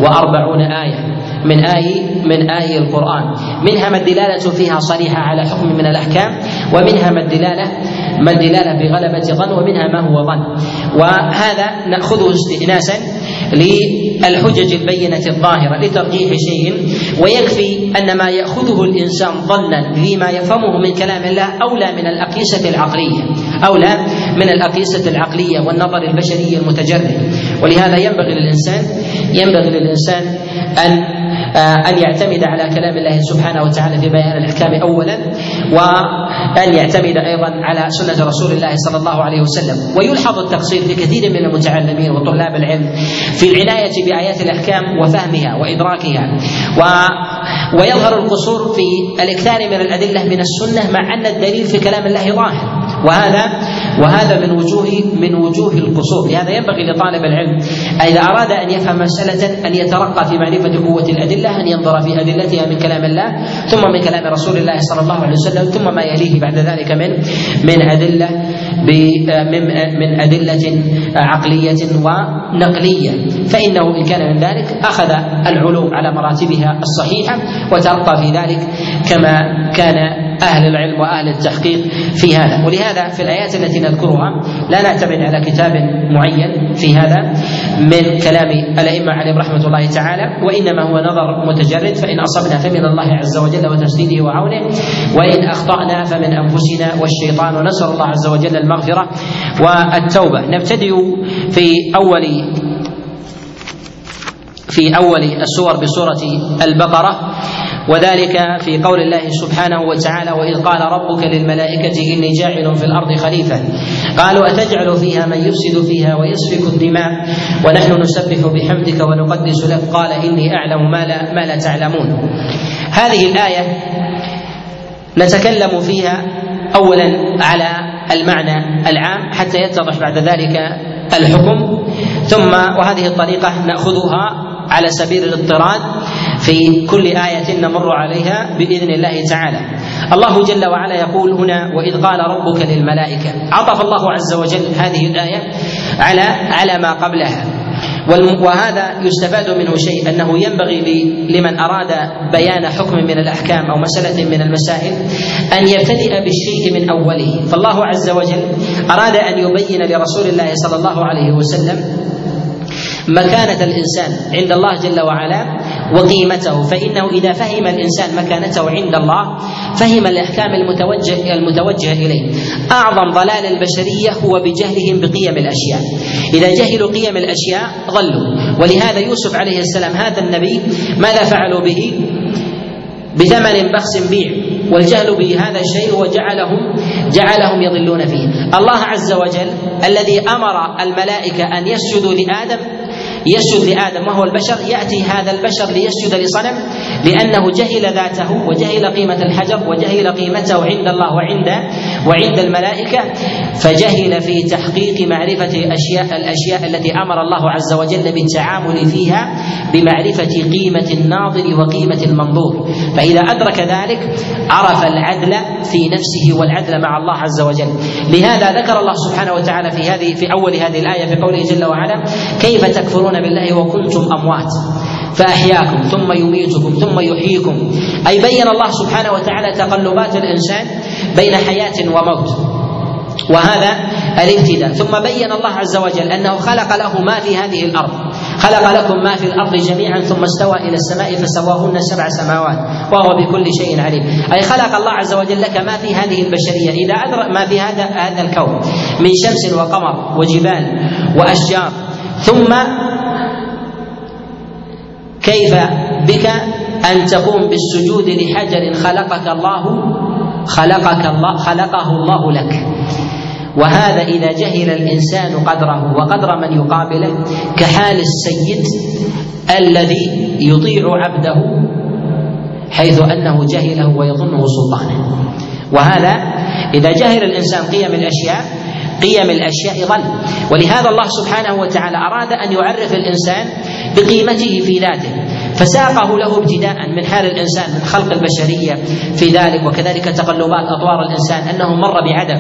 وأربعون آية. من آي من آي القرآن. منها ما الدلالة فيها صريحة على حكم من الأحكام ومنها ما الدلالة ما الدلالة بغلبة ظن ومنها ما هو ظن. وهذا نأخذه استئناسا للحجج البينة الظاهرة لترجيح شيء. ويكفي أن ما يأخذه الإنسان ظنا فيما يفهمه من كلام الله أولى من الأقيسة العقلية. أولى من الأقيسة العقلية والنظر البشري المتجرد. ولهذا ينبغي للإنسان ينبغي للإنسان أن آه، أن يعتمد على كلام الله سبحانه وتعالى في بيان الأحكام أولا وأن يعتمد أيضا على سنة رسول الله صلى الله عليه وسلم. ويلحظ التقصير في كثير من المتعلمين وطلاب العلم في العناية بآيات الأحكام وفهمها وإدراكها. و ويظهر القصور في الإكثار من الأدلة من السنة مع أن الدليل في كلام الله ظاهر. وهذا وهذا من وجوه من وجوه القصور. لهذا ينبغي لطالب العلم إذا أراد أن يفهم مسألة أن يترقى في معرفة قوة الأدلة أن ينظر في أدلتها من كلام الله ثم من كلام رسول الله صلى الله عليه وسلم ثم ما يليه بعد ذلك من من أدلة من أدلة عقلية ونقلية. فإنه إن كان من ذلك أخذ العلوم على مراتبها الصحيحة وترقى في ذلك كما كان أهل العلم وأهل التحقيق في هذا. ولهذا في الآيات التي نذكرها لا نعتمد على كتاب معين في هذا من كلام الأئمة عليهم رحمة الله تعالى وإنما هو نظر متجرد فإن أصبنا فمن الله عز وجل وتسديده وعونه وإن أخطأنا فمن أنفسنا والشيطان ونسأل الله عز وجل المغفرة والتوبة. نبتدئ في أول في أول السور بسورة البقرة. وذلك في قول الله سبحانه وتعالى وإذ قال ربك للملائكة إني جاعل في الأرض خليفة. قالوا أتجعل فيها من يفسد فيها ويسفك الدماء ونحن نسبح بحمدك ونقدس لك. قال إني أعلم ما لا, ما لا تعلمون. هذه الآية نتكلم فيها أولا على المعنى العام حتى يتضح بعد ذلك الحكم. ثم وهذه الطريقة نأخذها على سبيل الاضطراد. في كل آية نمر عليها بإذن الله تعالى. الله جل وعلا يقول هنا وإذ قال ربك للملائكة عطف الله عز وجل هذه الآية على على ما قبلها. وهذا يستفاد منه شيء أنه ينبغي لمن أراد بيان حكم من الأحكام أو مسألة من المسائل أن يبتدئ بالشيء من أوله. فالله عز وجل أراد أن يبين لرسول الله صلى الله عليه وسلم مكانة الإنسان عند الله جل وعلا وقيمته. فإنه إذا فهم الإنسان مكانته عند الله فهم الأحكام المتوجه المتوجهة إليه. أعظم ضلال البشرية هو بجهلهم بقيم الأشياء. إذا جهلوا قيم الأشياء ضلوا. ولهذا يوسف عليه السلام هذا النبي ماذا فعلوا به؟ بثمن بخس بيع. والجهل بهذا الشيء هو جعلهم جعلهم يضلون فيه. الله عز وجل الذي أمر الملائكة أن يسجدوا لآدم يسجد لآدم وهو البشر. يأتي هذا البشر ليسجد لصنم لأنه جهل ذاته وجهل قيمة الحجر وجهل قيمته عند الله وعند وعند الملائكة. فجهل في تحقيق معرفة أشياء الأشياء التي أمر الله عز وجل بالتعامل فيها بمعرفة قيمة الناظر وقيمة المنظور. فإذا أدرك ذلك عرف العدل في نفسه والعدل مع الله عز وجل. لهذا ذكر الله سبحانه وتعالى في هذه في أول هذه الآية في قوله جل وعلا كيف تكفرون بالله وكنتم أموات فأحياكم ثم يميتكم ثم يحييكم أي بين الله سبحانه وتعالى تقلبات الإنسان بين حياة وموت وهذا الابتداء. ثم بين الله عز وجل انه خلق له ما في هذه الأرض خلق لكم ما في الأرض جميعا ثم استوى إلى السماء فسواهن سبع سماوات وهو بكل شيء عليم. أي خلق الله عز وجل لك ما في هذه البشريه. اذا ادرك ما في هذا هذا الكون من شمس وقمر وجبال وأشجار. ثم كيف بك أن تقوم بالسجود لحجر خلقك الله خلقك الله خلقه الله لك. وهذا إذا جهل الإنسان قدره وقدر من يقابله كحال السيد الذي يطيع عبده حيث أنه جهله ويظنه سلطانه. وهذا إذا جهل الإنسان قيم الأشياء قيم الأشياء ظن. ولهذا الله سبحانه وتعالى أراد أن يعرف الإنسان بقيمته في ذاته فساقه له ابتداء من حال الإنسان من خلق البشرية في ذلك وكذلك تقلبات أطوار الإنسان أنه مر بعدم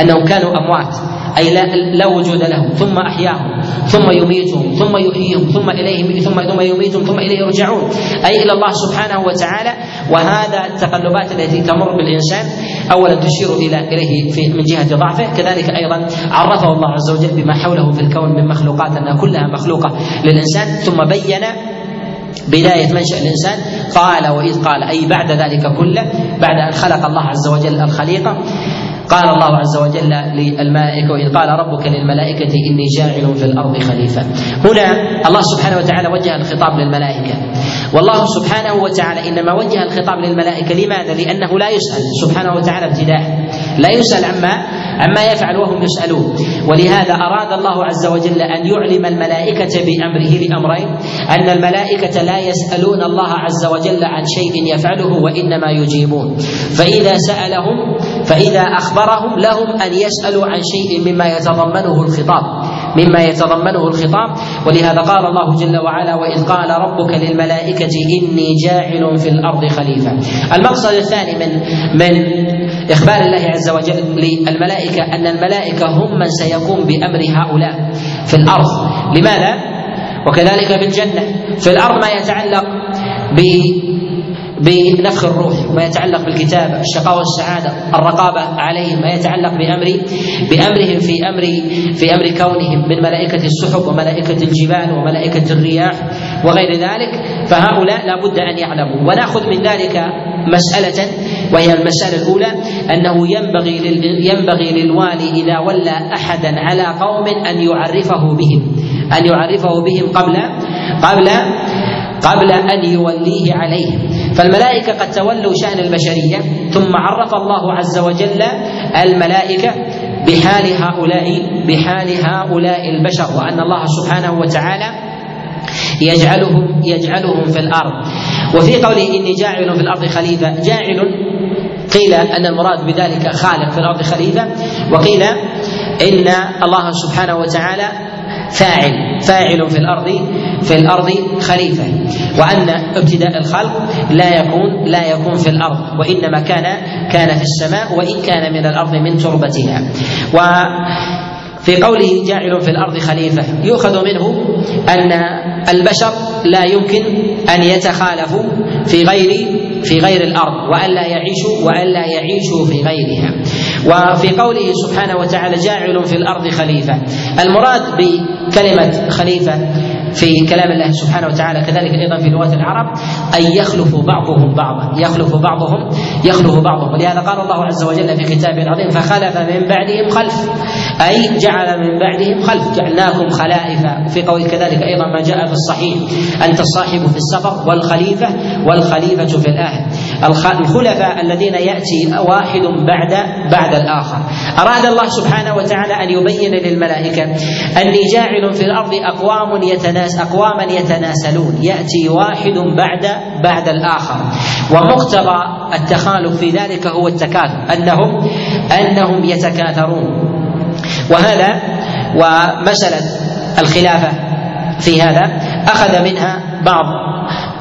أنهم كانوا أموات. أي لا, لا وجود لهم. ثم أحياهم ثم يميتهم ثم يحييهم ثم اليه ثم ثم يميتهم ثم إليه يرجعون. أي إلى الله سبحانه وتعالى. وهذا التقلبات التي تمر بالإنسان اولا تشير إلى إليه في من جهة ضعفه. كذلك أيضا عرفه الله عز وجل بما حوله في الكون من مخلوقات أنها كلها مخلوقة للإنسان. ثم بين بداية منشأ الإنسان. قال وإذ قال أي بعد ذلك كله بعد أن خلق الله عز وجل الخليقة. قال الله عز وجل للملائكة وإذ قال ربك للملائكة إني جاعل في الأرض خليفة. هنا الله سبحانه وتعالى وجه الخطاب للملائكة. والله سبحانه وتعالى إنما وجه الخطاب للملائكة لماذا؟ لأنه لا يسأل. سبحانه وتعالى ابتداء. لا يسأل عما عما يفعل وهم يسألون. ولهذا أراد الله عز وجل أن يعلم الملائكة بأمره لأمرين. أن الملائكة لا يسألون الله عز وجل عن شيء يفعله وإنما يجيبون. فإذا سألهم فإذا أخبرهم لهم أن يسألوا عن شيء مما يتضمنه الخطاب. مما يتضمنه الخطاب. ولهذا قال الله جل وعلا وإذ قال ربك للملائكة إني جاعل في الأرض خليفة. المقصد الثاني من من إخبار الله عز وجل للملائكة أن الملائكة هم من سيقوم بأمر هؤلاء في الأرض. لماذا؟ وكذلك في الجنة في الأرض ما يتعلق بنفخ الروح ما يتعلق بالكتابة الشقاء والسعادة الرقابة عليهم ما يتعلق بأمر بأمرهم في أمر في أمر كونهم من ملائكة السحب وملائكة الجبال وملائكة الرياح وغير ذلك فهؤلاء لا بد أن يعلموا. ونأخذ من ذلك مسألة وهي المسألة الأولى أنه ينبغي ينبغي للوالي إذا ولى أحدا على قوم أن يعرفه بهم أن يعرفه بهم قبل قبل قبل أن يوليه عليهم. فالملائكة قد تولوا شأن البشرية ثم عرف الله عز وجل الملائكة بحال هؤلاء بحال هؤلاء البشر وأن الله سبحانه وتعالى يجعلهم يجعلهم في الأرض. وفي قوله إني جاعل في الأرض خليفة جاعل قيل أن المراد بذلك خالق في الأرض خليفة وقيل إن الله سبحانه وتعالى فاعل فاعل في الأرض في الأرض خليفة. وأن ابتداء الخلق لا يكون لا يكون في الأرض وإنما كان كان في السماء وإن كان من الأرض من تربتها. و في قوله جاعل في الأرض خليفة يؤخذ منه أن البشر لا يمكن أن يتخالفوا في غير في غير الأرض والا يعيشوا والا يعيشوا في غيرها. وفي قوله سبحانه وتعالى جاعل في الأرض خليفة. المراد بكلمة خليفة في كلام الله سبحانه وتعالى كذلك أيضا في لغة العرب ان يخلف بعضهم بعضا يخلف بعضهم يخلف بعضهم. ولهذا قال الله عز وجل في كتابه العظيم فخلف من بعدهم خلف. أي جعل من بعدهم خلف جعلناكم خلائف. في قول كذلك أيضا ما جاء في الصحيح أنت الصاحب في السفر والخليفة والخليفة في الأهل. الخلفاء الذين يأتي واحد بعد بعد الآخر. أراد الله سبحانه وتعالى أن يبين للملائكة أني جاعل في الأرض أقوام يتناس اقواما يتناسلون. يأتي واحد بعد بعد الآخر. ومقتضى التخالف في ذلك هو التكاثر أنهم أنهم يتكاثرون. وهذا ومسألة الخلافة في هذا أخذ منها بعض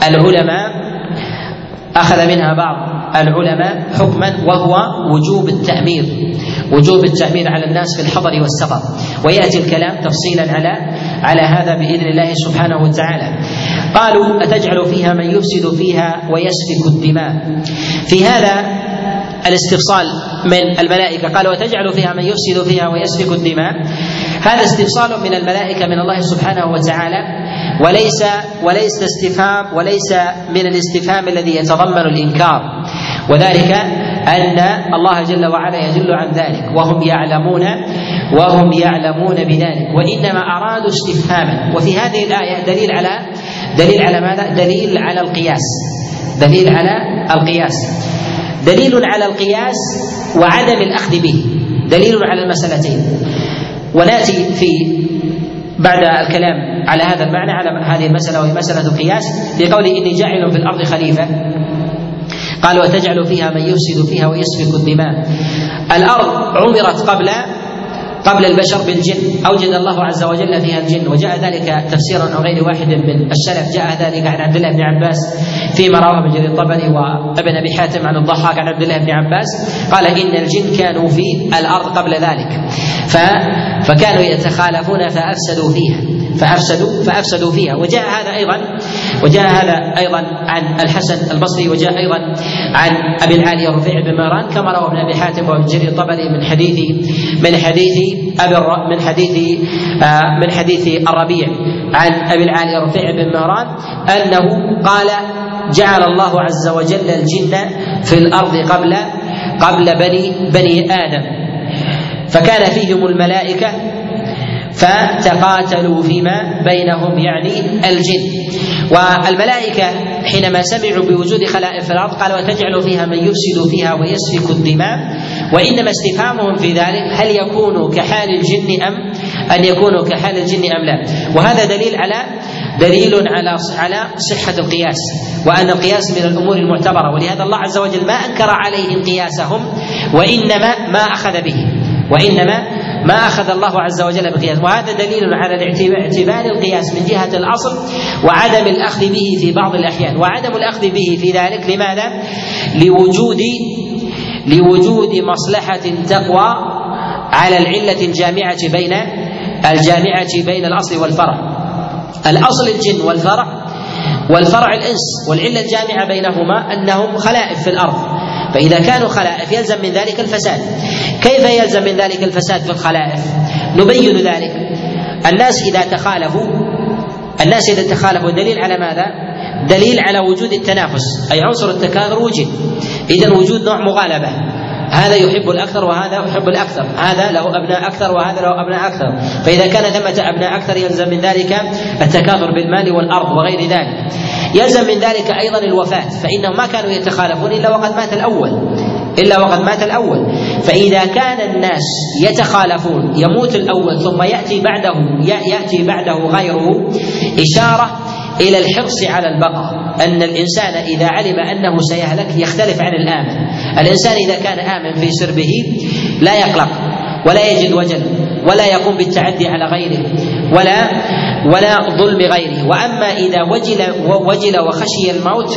العلماء أخذ منها بعض العلماء حكما وهو وجوب التأمير وجوب التأمير على الناس في الحضر والسفر. ويأتي الكلام تفصيلا على على هذا بإذن الله سبحانه وتعالى. قالوا أتجعل فيها من يفسد فيها ويسفك الدماء؟ في هذا الاستفصال من الملائكة. قال وتجعل فيها من يفسد فيها ويسفك الدماء. هذا استفصال من الملائكة من الله سبحانه وتعالى وليس وليس استفهام وليس من الاستفهام الذي يتضمن الإنكار. وذلك أن الله جل وعلا يدل عن ذلك وهم يعلمون وهم يعلمون بذلك. وإنما أرادوا استفهاما. وفي هذه الآية دليل على دليل على ماذا؟ دليل على القياس. دليل على القياس. دليل على القياس وعدم الأخذ به. دليل على المسألتين. ونأتي في بعد الكلام على هذا المعنى على هذه المسألة وهي مسألة القياس. في قوله إني جاعل في الأرض خليفة. قال وتجعل فيها من يفسد فيها ويسفك الدماء. الأرض عمرت قبل قبل البشر بالجن أوجد الله عز وجل فيها الجن وجاء ذلك تفسيرا عن غير واحد من السلف. جاء ذلك عن عبد الله بن عباس فيما رواه ابن جرير الطبري وابن أبي حاتم عن الضحاك عن عبد الله بن عباس قال إن الجن كانوا في الأرض قبل ذلك. ف فكانوا يتخالفون فأفسدوا فيها فافسدوا فأفسدوا فيها. وجاء هذا أيضا وجاء هذا أيضا عن الحسن البصري وجاء أيضا عن أبي العالي رفيع بن مهران كما روى ابن أبي حاتم وابن جرير الطبري من حديث من حديث أبي من حديث آه، من حديث الربيع عن أبي العالي رفيع بن مهران أنه قال جعل الله عز وجل الجن في الأرض قبل قبل بني بني آدم. فكان فيهم الملائكة فتقاتلوا فيما بينهم يعني الجن. والملائكة حينما سمعوا بوجود خلائق في الأرض قالوا وتجعل فيها من يفسد فيها ويسفك الدماء؟ وإنما استفهامهم في ذلك هل يكونوا كحال الجن أم أن يكونوا كحال الجن أم لا؟ وهذا دليل على دليل على على صحة القياس وأن القياس من الأمور المعتبرة. ولهذا الله عز وجل ما أنكر عليهم قياسهم وإنما ما أخذ به وإنما ما أخذ الله عز وجل بقياس. وهذا دليل على اعتبار القياس من جهة الأصل وعدم الأخذ به في بعض الأحيان. وعدم الأخذ به في ذلك لماذا؟ لوجود لوجود مصلحة تقوى على العلة الجامعة بين الجامعة بين الأصل والفرع. الأصل الجن والفرع والفرع الإنس والعلة الجامعة بينهما أنهم خلائف في الأرض. فإذا كانوا خلائف يلزم من ذلك الفساد. كيف يلزم من ذلك الفساد في الخلائف؟ نبين ذلك. الناس إذا تخالفوا الناس إذا تخالفوا دليل على ماذا؟ دليل على وجود التنافس أي عنصر التكاثر وجد إذا وجود نوع مغالبة. هذا يحب الأكثر وهذا يحب الأكثر. هذا له أبناء أكثر وهذا له أبناء أكثر. فإذا كان ثمه أبناء أكثر يلزم من ذلك التكاثر بالمال والأرض وغير ذلك. يلزم من ذلك أيضا الوفاة. فإنهم ما كانوا يتخالفون إلا وقد مات الأول. إلا وقد مات الأول. فإذا كان الناس يتخالفون يموت الأول ثم يأتي بعده يأتي بعده غيره إشارة إلى الحرص على البقاء. أن الإنسان إذا علم أنه سيهلك يختلف عن الآمن. الإنسان إذا كان آمن في سربه لا يقلق ولا يجد وجل. ولا يقوم بالتعدي على غيره ولا ولا ظلم غيره. وأما إذا وجل وجل وخشي الموت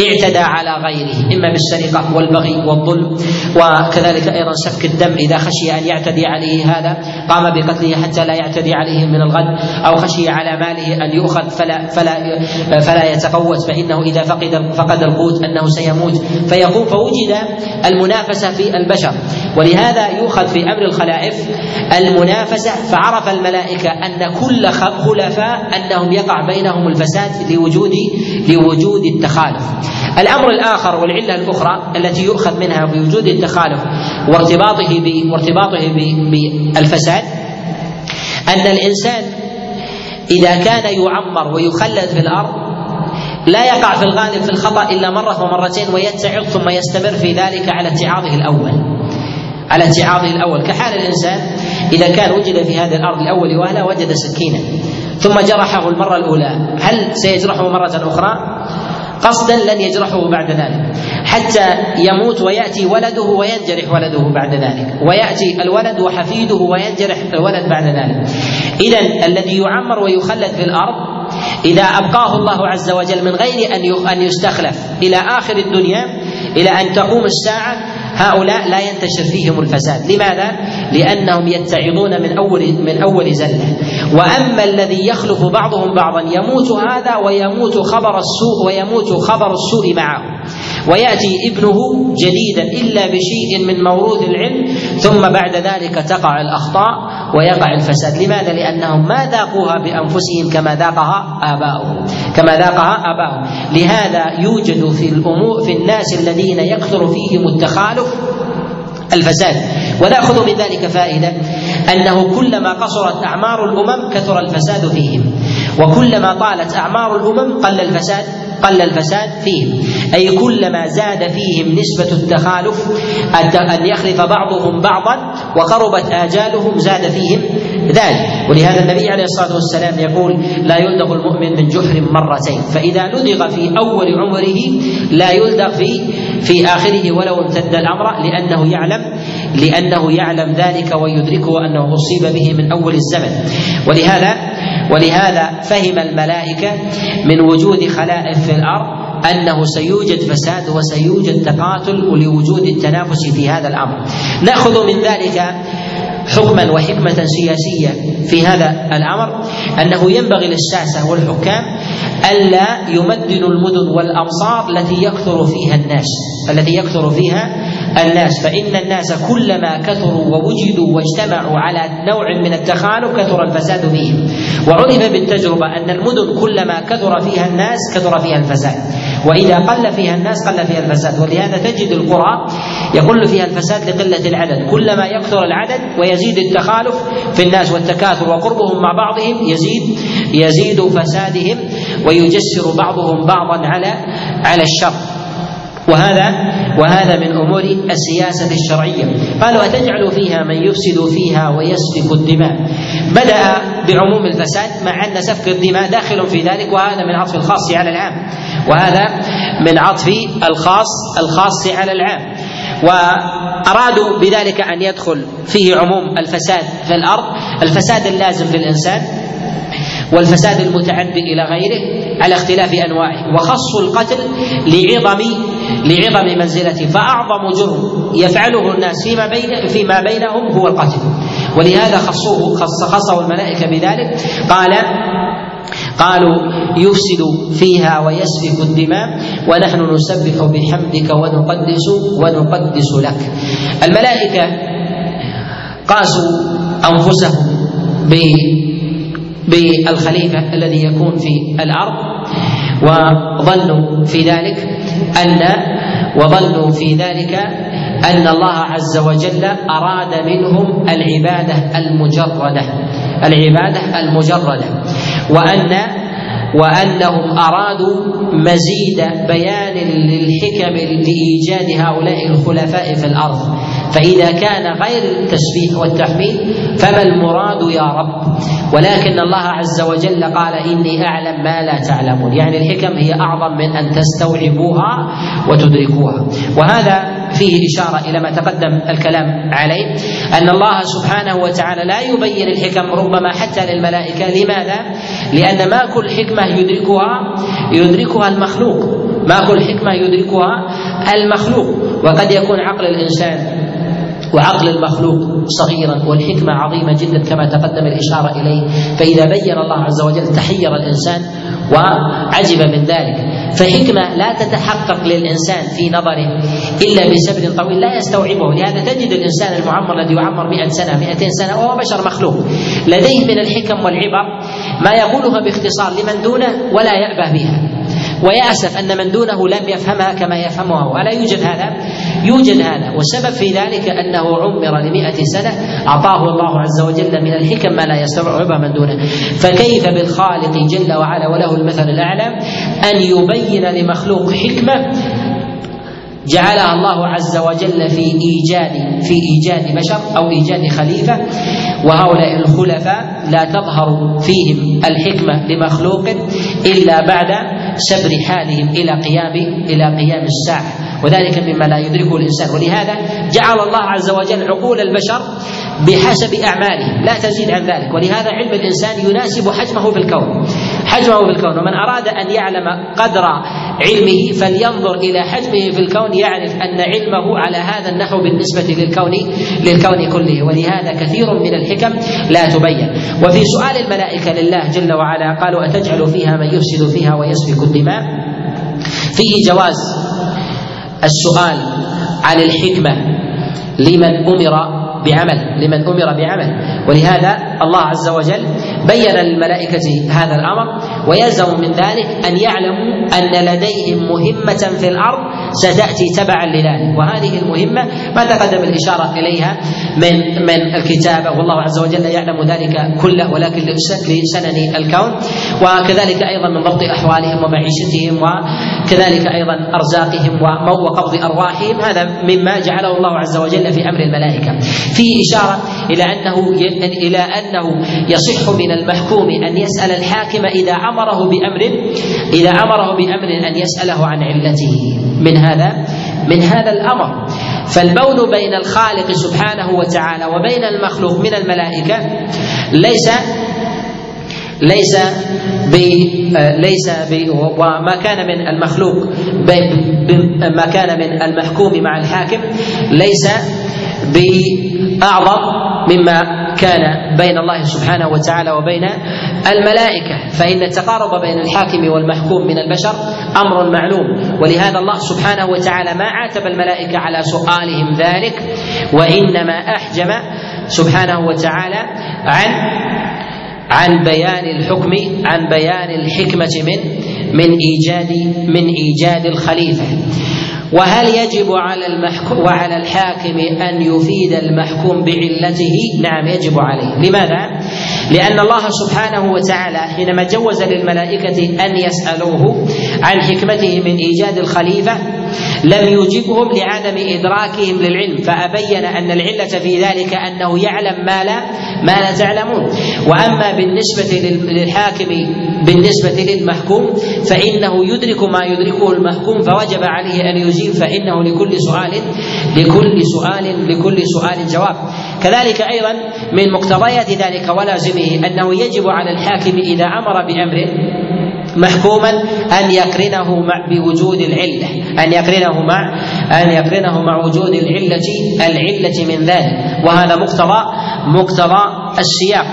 اعتدى على غيره إما بالسرقة والبغي والظلم وكذلك أيضا سفك الدم إذا خشي أن يعتدي عليه هذا قام بقتله حتى لا يعتدي عليه من الغد أو خشي على ماله أن يؤخذ فلا فلا فلا يتقوت فإنه إذا فقد فقد القوت أنه سيموت. فيقوم فوجد المنافسة في البشر. ولهذا يؤخذ في أمر الخلائف المنافسة فعرف الملائكة أن كل خلفاء أنهم يقع بينهم الفساد لوجود لوجود التخالف. الأمر الآخر والعلة الأخرى التي يؤخذ منها بوجود التخالف وارتباطه وارتباطه بالفساد أن الإنسان إذا كان يعمر ويخلد في الأرض لا يقع في الغالب في الخطأ إلا مرة ومرتين ويتعظ ثم يستمر في ذلك على اتعاظه الأول على اتعاظه الأول كحال الإنسان إذا كان وجد في هذه الأرض الأول وأهلها وجد سكينا ثم جرحه المرة الأولى هل سيجرحه مرة أخرى؟ قصدا لن يجرحه بعد ذلك حتى يموت ويأتي ولده وينجرح ولده بعد ذلك ويأتي الولد وحفيده وينجرح الولد بعد ذلك اذا الذي يعمر ويخلد في الأرض إذا أبقاه الله عز وجل من غير أن أن يستخلف إلى آخر الدنيا إلى أن تقوم الساعة هؤلاء لا ينتشر فيهم الفساد، لماذا؟ لأنهم يتعظون من أول من أول زلة، وأما الذي يخلف بعضهم بعضا يموت هذا ويموت خبر السوء ويموت خبر السوء معه. ويأتي ابنه جديدا إلا بشيء من موروث العلم ثم بعد ذلك تقع الأخطاء ويقع الفساد، لماذا؟ لأنهم ما ذاقوها بأنفسهم كما ذاقها آباؤهم، كما ذاقها آباؤهم، لهذا يوجد في الأمور في الناس الذين يكثر فيهم التخالف الفساد. ونأخذ من ذلك فائدة أنه كلما قصرت أعمار الأمم كثر الفساد فيهم. وكلما طالت أعمار الأمم قل الفساد. قل الفساد فيهم. أي كلما زاد فيهم نسبة التخالف أن يخلف بعضهم بعضا وقربت آجالهم زاد فيهم ذلك. ولهذا النبي عليه الصلاة والسلام يقول لا يلدغ المؤمن من جحر مرتين فإذا لدغ في أول عمره لا يلدغ في في آخره ولو امتد الأمر لأنه يعلم لأنه يعلم ذلك ويدركه أنه أصيب به من أول الزمن. ولهذا ولهذا فهم الملائكة من وجود خلائق في الأرض أنه سيوجد فساد وسيوجد تقاتل لوجود التنافس في هذا الأمر. نأخذ من ذلك حكما وحكمة سياسية في هذا الأمر. أنه ينبغي للساسة والحكام ألا يمدنوا المدن والأمصار التي يكثر فيها الناس التي يكثر فيها الناس فإن الناس كلما كثروا ووجدوا واجتمعوا على نوع من التخالف كثر الفساد فيهم. وعرف بالتجربة أن المدن كلما كثر فيها الناس كثر فيها الفساد. وإذا قل فيها الناس قل فيها الفساد. ولهذا تجد القرى يقل فيها الفساد لقلة العدد. كلما يكثر العدد ويزيد التخالف في الناس والتكاثر وقربهم مع بعضهم يزيد يزيد فسادهم ويجسر بعضهم بعضا على على الشر. وهذا وهذا من أمور السياسة الشرعية. قالوا أتجعل فيها من يفسد فيها ويسفك الدماء. بدأ بعموم الفساد مع أن سفك الدماء داخل في ذلك وهذا من عطف الخاص على العام. وهذا من عطف الخاص الخاص على العام. وأرادوا بذلك أن يدخل فيه عموم الفساد في الأرض. الفساد اللازم في الانسان والفساد المتعدي إلى غيره على اختلاف أنواعه وخصوا القتل لعظم لعظم منزلته فأعظم جرم يفعله الناس فيما بين فيما بينهم هو القتل. ولهذا خصوه خص خصه الملائكة بذلك قال قالوا يفسد فيها ويسفك الدماء ونحن نسبح بحمدك ونقدس ونقدس لك. الملائكة قاسوا أنفسهم بالخليفة الذي يكون في الأرض وظنوا في ذلك أن وظنوا في ذلك أن الله عز وجل أراد منهم العبادة المجردة العبادة المجردة وأن وأنهم أرادوا مزيد بيان للحكم لإيجاد هؤلاء الخلفاء في الأرض. فإذا كان غير التسبيح والتحميد فما المراد يا رب؟ ولكن الله عز وجل قال إني أعلم ما لا تعلمون. يعني الحكم هي أعظم من أن تستوعبوها وتدركوها. وهذا فيه إشارة إلى ما تقدم الكلام عليه أن الله سبحانه وتعالى لا يبين الحكم ربما حتى للملائكة. لماذا؟ لأن ما كل حكمة يدركها يدركها المخلوق. ما كل حكمة يدركها المخلوق. وقد يكون عقل الإنسان وعقل المخلوق صغيرا والحكمة عظيمة جدا كما تقدم الإشارة إليه. فإذا بين الله عز وجل تحير الإنسان وعجب من ذلك فحكمة لا تتحقق للإنسان في نظره إلا بسبب طويل لا يستوعبه. لهذا تجد الإنسان المعمر الذي يعمر مئة سنة مئتين سنة وهو بشر مخلوق. لديه من الحكم والعبر ما يقولها باختصار لمن دونه ولا يأبه بها. ويأسف أن من دونه لم يفهمها كما يفهمها ولا يوجد هذا. يوجد هذا. والسبب في ذلك أنه عمر لمئة سنة أعطاه الله عز وجل من الحكم ما لا يستوعبها من دونه. فكيف بالخالق جل وعلا وله المثل الأعلى؟ أن يبين لمخلوق حكمة جعلها الله عز وجل في إيجاد في إيجاد بشر أو إيجاد خليفة. وهؤلاء الخلفاء لا تظهر فيهم الحكمة لمخلوق إلا بعد سبر حالهم إلى قيام إلى قيام الساعة. وذلك مما لا يدركه الإنسان. ولهذا جعل الله عز وجل عقول البشر بحسب اعمالهم لا تزيد عن ذلك. ولهذا علم الإنسان يناسب حجمه في الكون. حجمه في الكون. ومن أراد أن يعلم قدر علمه فلينظر إلى حجمه في الكون يعرف أن علمه على هذا النحو بالنسبة للكون للكون كله. ولهذا كثير من الحكم لا تبين. وفي سؤال الملائكة لله جل وعلا قالوا أتجعل فيها من يفسد فيها ويسفك الدماء؟ فيه جواز السؤال عن الحكمة لمن أمر بعمل لمن أمر بعمل. ولهذا الله عز وجل بين للملائكه هذا الأمر ويلزم من ذلك أن يعلموا أن لديهم مهمة في الأرض ستأتي تبعا لذلك وهذه المهمة ما تقدم الإشارة إليها من من الكتابه والله عز وجل يعلم ذلك كله ولكن لسنن الكون. وكذلك أيضا من ضبط أحوالهم ومعيشتهم وكذلك أيضا أرزاقهم وقبض أرواحهم. هذا مما جعله الله عز وجل في أمر الملائكة. فيه إشارة إلى أنه إلى انه يصح من المحكوم أن يسأل الحاكم إذا أمره بأمر إذا أمره بأمر أن يسأله عن علته. من هذا؟ من هذا الأمر. فالبون بين الخالق سبحانه وتعالى وبين المخلوق من الملائكة ليس ليس ب ليس ب وما كان من المخلوق ما كان من المحكوم مع الحاكم ليس بأعظم مما كان بين الله سبحانه وتعالى وبين الملائكة فإن التقارب بين الحاكم والمحكوم من البشر أمر معلوم. ولهذا الله سبحانه وتعالى ما عاتب الملائكة على سؤالهم ذلك وإنما أحجم سبحانه وتعالى عن عن بيان الحكم عن بيان الحكمة من من إيجاد من إيجاد الخليفة. وهل يجب على المحكوم وعلى الحاكم أن يفيد المحكوم بعلته؟ نعم يجب عليه، لماذا؟ لأن الله سبحانه وتعالى حينما جوز للملائكة أن يسألوه عن حكمته من إيجاد الخليفة لم يجبهم لعدم إدراكهم للعلم فأبين أن العلة في ذلك أنه يعلم ما لا ما لا تعلمون. وأما بالنسبة للحاكم بالنسبة للمحكوم فإنه يدرك ما يدركه المحكوم فوجب عليه أن يجيب فإنه لكل سؤال لكل سؤال لكل سؤال جواب. كذلك أيضا من مقتضيات ذلك ولازمه أنه يجب على الحاكم إذا أمر بامر محكوما أن يقرنه مع بوجود العلة أن يقرنه مع أن يقرنه مع وجود العلة العلة من ذلك. وهذا مقتضى مقتضى السياق.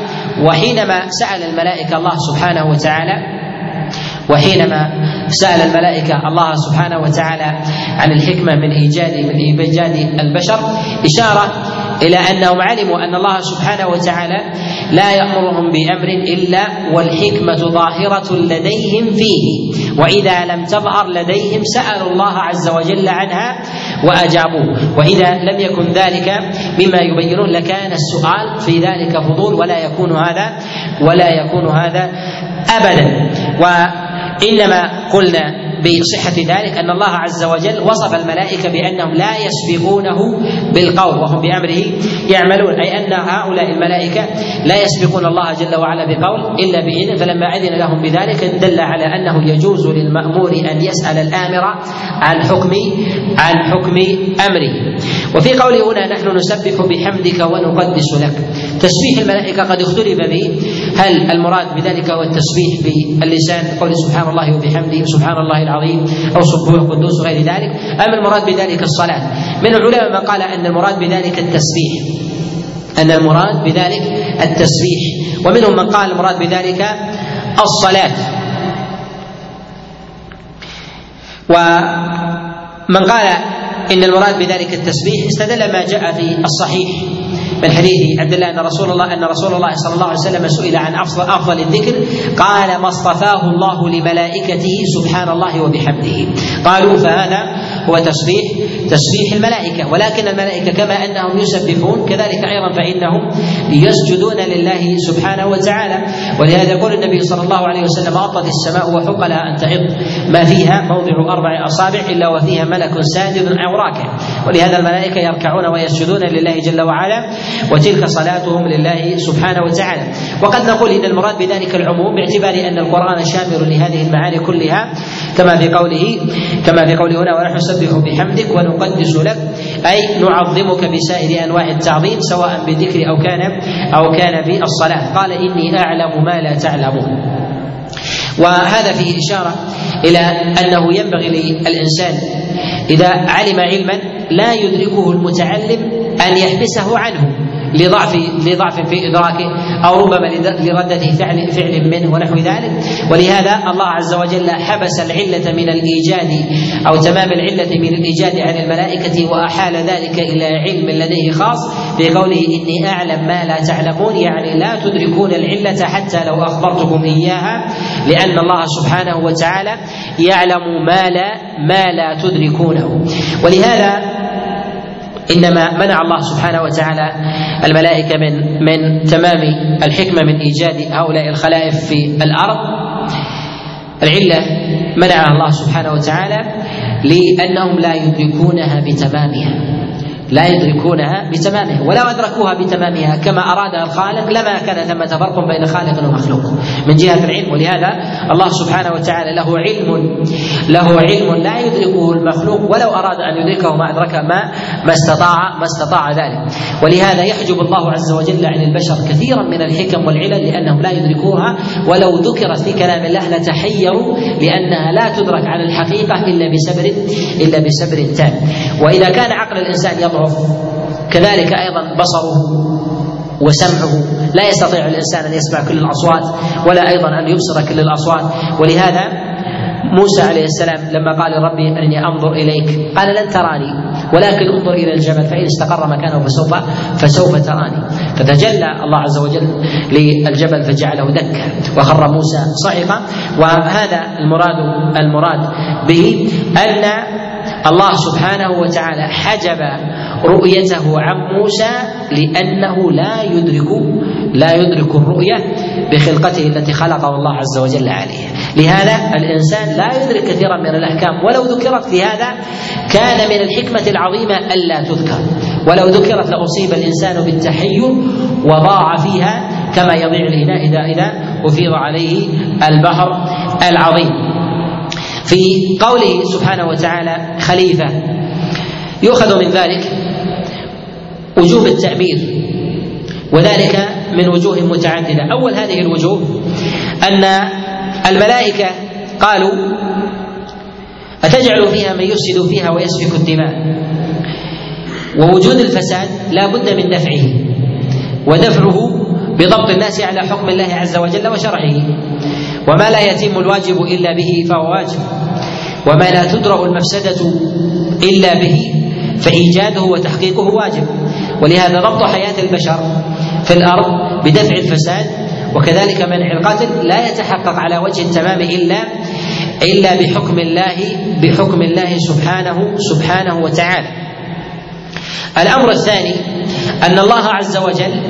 وحينما سأل الملائكة الله سبحانه وتعالى وحينما سأل الملائكة الله سبحانه وتعالى عن الحكمة من إيجاد من إيجاد البشر إشارة إلى أنهم علموا أن الله سبحانه وتعالى لا يأمرهم بأمر إلا والحكمة ظاهرة لديهم فيه وإذا لم تظهر لديهم سألوا الله عز وجل عنها وأجابوه وإذا لم يكن ذلك مما يبينون لكان السؤال في ذلك فضول ولا يكون هذا ولا يكون هذا أبدا وإنما قلنا بصحة ذلك أن الله عز وجل وصف الملائكة بأنهم لا يسبقونه بالقول وهم بأمره يعملون. أي أن هؤلاء الملائكة لا يسبقون الله جل وعلا بقول إلا بإذن فلما أذن لهم بذلك دل على أنه يجوز للمأمور أن يسأل الآمر عن حكم عن حكم أمره. وفي قوله هنا نحن نسبح بحمدك ونقدس لك. تسبيح الملائكة قد اختلف به. هل المراد بذلك هو التسبيح باللسان؟ قول سبحان الله وبحمده. سبحان الله العظيم أو سبوح قدوس وغير ذلك أم المراد بذلك الصلاة؟ من العلماء من قال أن المراد بذلك التسبيح. أن المراد بذلك التسبيح. ومنهم من قال المراد بذلك الصلاة. ومن قال إن المراد بذلك التسبيح استدل ما جاء في الصحيح. من حديث عبد الله أن رسول الله أن رسول الله صلى الله عليه وسلم سئل عن افضل أفضل الذكر. قال ما اصطفاه الله لملائكته سبحان الله وبحمده. قالوا فهذا هو تسبيح تسبيح الملائكة ولكن الملائكة كما أنهم يسبحون كذلك أيضا فإنهم يسجدون لله سبحانه وتعالى. ولهذا يقول النبي صلى الله عليه وسلم اطت السماء وحق لها أن تعظ ما فيها موضع أربع أصابع إلا وفيها ملك ساجد أو راكع. ولهذا الملائكة يركعون ويسجدون لله جل وعلا وتلك صلاتهم لله سبحانه وتعالى. وقد نقول إن المراد بذلك العموم باعتبار أن القرآن شامل لهذه المعاني كلها كما في قوله كما في قوله هنا ونحن نسبح بحمدك ونقدس لك أي نعظمك بسائر أنواع التعظيم سواء بالذكر أو كان أو كان بالصلاة. قال إني أعلم ما لا تعلمون. وهذا فيه إشارة إلى أنه ينبغي للإنسان إذا علم علما لا يدركه المتعلم أن يحبسه عنه. لضعف لضعف في ادراكه أو ربما لردة فعل فعل منه ونحو ذلك. ولهذا الله عز وجل حبس العلة من الإيجاد أو تمام العلة من الإيجاد عن الملائكة وأحال ذلك إلى علم لديه خاص بقوله إني أعلم ما لا تعلمون. يعني لا تدركون العلة حتى لو أخبرتكم إياها لأن الله سبحانه وتعالى يعلم ما لا ما لا تدركونه. ولهذا إنما منع الله سبحانه وتعالى الملائكة من من تمام الحكمة من إيجاد هؤلاء الخلائف في الأرض. العلة منعها الله سبحانه وتعالى لأنهم لا يدركونها بتمامها. لا يدركونها بتمامها ولو أدركوها بتمامها. كما ارادها الخالق لما كان ثمة فرق بين خالق ومخلوق. من جهة العلم ولهذا الله سبحانه وتعالى له علم له علم لا يدركه المخلوق ولو أراد أن يدركه ما أدرك ما ما استطاع ما استطاع ذلك. ولهذا يحجب الله عز وجل عن البشر كثيرا من الحكم والعلل لأنهم لا يدركوها ولو ذكرت في كلام الله لتحيروا لأنها لا تدرك على الحقيقة إلا بسبر إلا بسبر تام. وإذا كان عقل الإنسان يضعف كذلك أيضا بصره وسمعه. لا يستطيع الإنسان أن يسمع كل الأصوات ولا أيضا أن يبصر كل الأصوات. ولهذا موسى عليه السلام لما قال ربي أني أنظر إليك قال لن تراني ولكن انظر إلى الجبل فإن استقر مكانه فسوف فسوف تراني. فتجلى الله عز وجل للجبل فجعله دكا وخر موسى صعقا وهذا المراد المراد به أن الله سبحانه وتعالى حجب رؤيته عن موسى لأنه لا يدرك لا يدرك الرؤية بخلقته التي خلقه الله عز وجل عليه. لهذا الإنسان لا يدرك كثيرا من الأحكام. ولو ذكرت لهذا كان من الحكمة العظيمة ألا تذكر. ولو ذكرت لأصيب الإنسان بالتحير وضاع فيها كما يضيع الإناء إذا إذا أفيض عليه البحر العظيم. في قوله سبحانه وتعالى خليفة. يؤخذ من ذلك وجوب التعبير وذلك من وجوه متعددة. أول هذه الوجوه أن الملائكة قالوا أتجعل فيها من يفسد فيها ويسفك الدماء؟ ووجود الفساد لا بد من دفعه ودفعه بضبط الناس على حكم الله عز وجل وشرعه. وما لا يتم الواجب إلا به فهو واجب وما لا تدرأ المفسدة إلا به فإيجاده وتحقيقه واجب ولهذا ضبط حياة البشر في الأرض بدفع الفساد وكذلك منع القتل لا يتحقق على وجه التمام إلا إلا بحكم الله بحكم الله سبحانه سبحانه وتعالى. الأمر الثاني أن الله عز وجل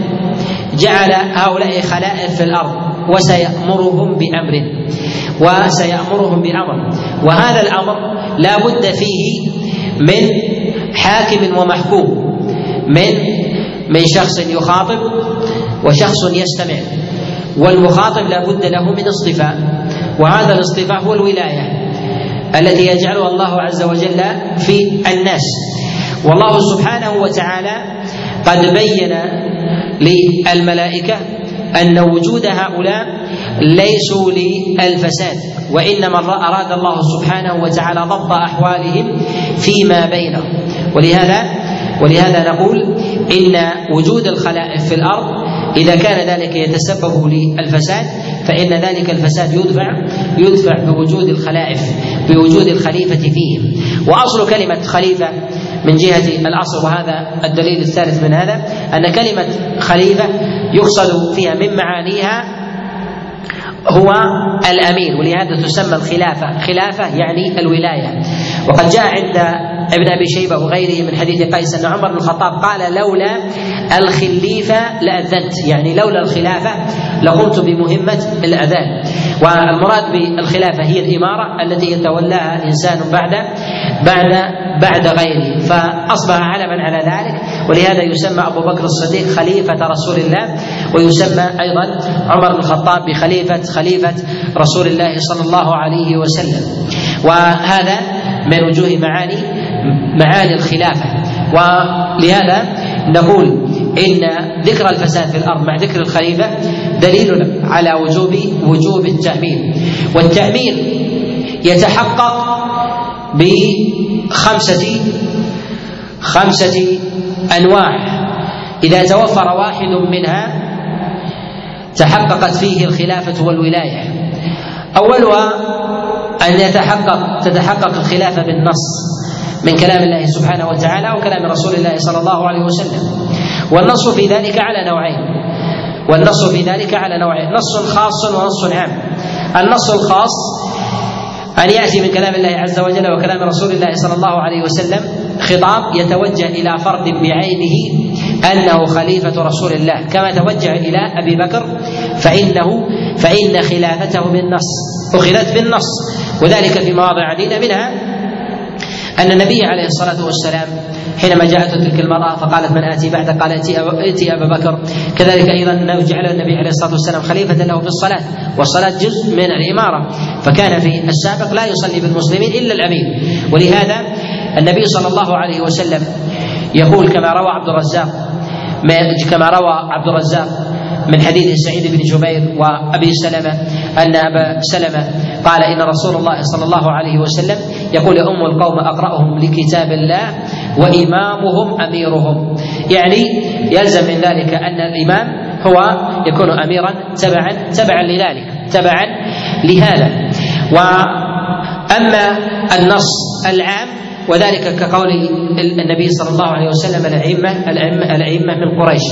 جعل هؤلاء خلائف في الأرض وسيأمرهم بأمر وسيأمرهم بأمر. وهذا الأمر لا بد فيه من حاكم ومحكوم من من شخص يخاطب وشخص يستمع. والمخاطب لا بد له من اصطفاء وهذا الاصطفاء هو الولاية التي يجعلها الله عز وجل في الناس. والله سبحانه وتعالى قد بين للملائكة أن وجود هؤلاء ليسوا للفساد وإنما أراد الله سبحانه وتعالى ضبط أحوالهم فيما بينهم. ولهذا ولهذا نقول إن وجود الخلائف في الأرض إذا كان ذلك يتسبب للفساد فإن ذلك الفساد يدفع يدفع بوجود الخلائف بوجود الخليفة فيهم. وأصل كلمة خليفة من جهة الأصل وهذا الدليل الثالث من هذا أن كلمة خليفة يقصد فيها من معانيها هو الامير ولهذا تسمى الخلافة. خلافة يعني الولاية. وقد جاء عند ابن أبي شيبة وغيره من حديث قيس أن عمر بن الخطاب قال لولا الخليفة لأذنت. يعني لولا الخلافة لقمت بمهمة الأذان. والمراد بالخلافة هي الإمارة التي يتولاها الانسان بعد بعد بعد غيره. فأصبح علما على ذلك. ولهذا يسمى أبو بكر الصديق خليفة رسول الله. ويسمى أيضا عمر بن الخطاب بخليفه خليفة رسول الله صلى الله عليه وسلم. وهذا من وجوه معاني معاني الخلافة. ولهذا نقول إن ذكر الفساد في الأرض مع ذكر الخليفة دليل على وجوب وجوب التعمير والتعمير يتحقق بخمسة خمسة أنواع. إذا توفر واحد منها تحققت فيه الخلافة والولاية. أولها أن يتحقق تتحقق الخلافة بالنص. من كلام الله سبحانه وتعالى وكلام رسول الله صلى الله عليه وسلم. والنص في ذلك على نوعين. والنص في ذلك على نوعين. نص خاص ونص عام. النص الخاص أن يأتي من كلام الله عز وجل وكلام رسول الله صلى الله عليه وسلم خطاب يتوجه إلى فرد بعينه أنه خليفة رسول الله. كما توجه إلى أبي بكر فإنه فإن خلافته بالنص. أخذت بالنص. وذلك في مواضع عديدة منها أن النبي عليه الصلاة والسلام حينما جاءته تلك المرأة فقالت من آتي بعد؟ قال ائتي أبا بكر. كذلك أيضا أنه جعل النبي عليه الصلاة والسلام خليفة له في الصلاة والصلاة جزء من الإمارة. فكان في السابق لا يصلي بالمسلمين إلا الأمير. ولهذا النبي صلى الله عليه وسلم يقول كما روى عبد الرزاق كما روى عبد الرزاق من حديث سعيد بن جبير وأبي سلمة أن أبا سلمة قال إن رسول الله صلى الله عليه وسلم يقول أم القوم أقرأهم لكتاب الله وإمامهم أميرهم. يعني يلزم من ذلك أن الإمام هو يكون أميرا تبعا تبعا لذلك تبعا لهذا. وأما النص العام وذلك كقول النبي صلى الله عليه وسلم الأئمة الأئمة الأئمة من قريش.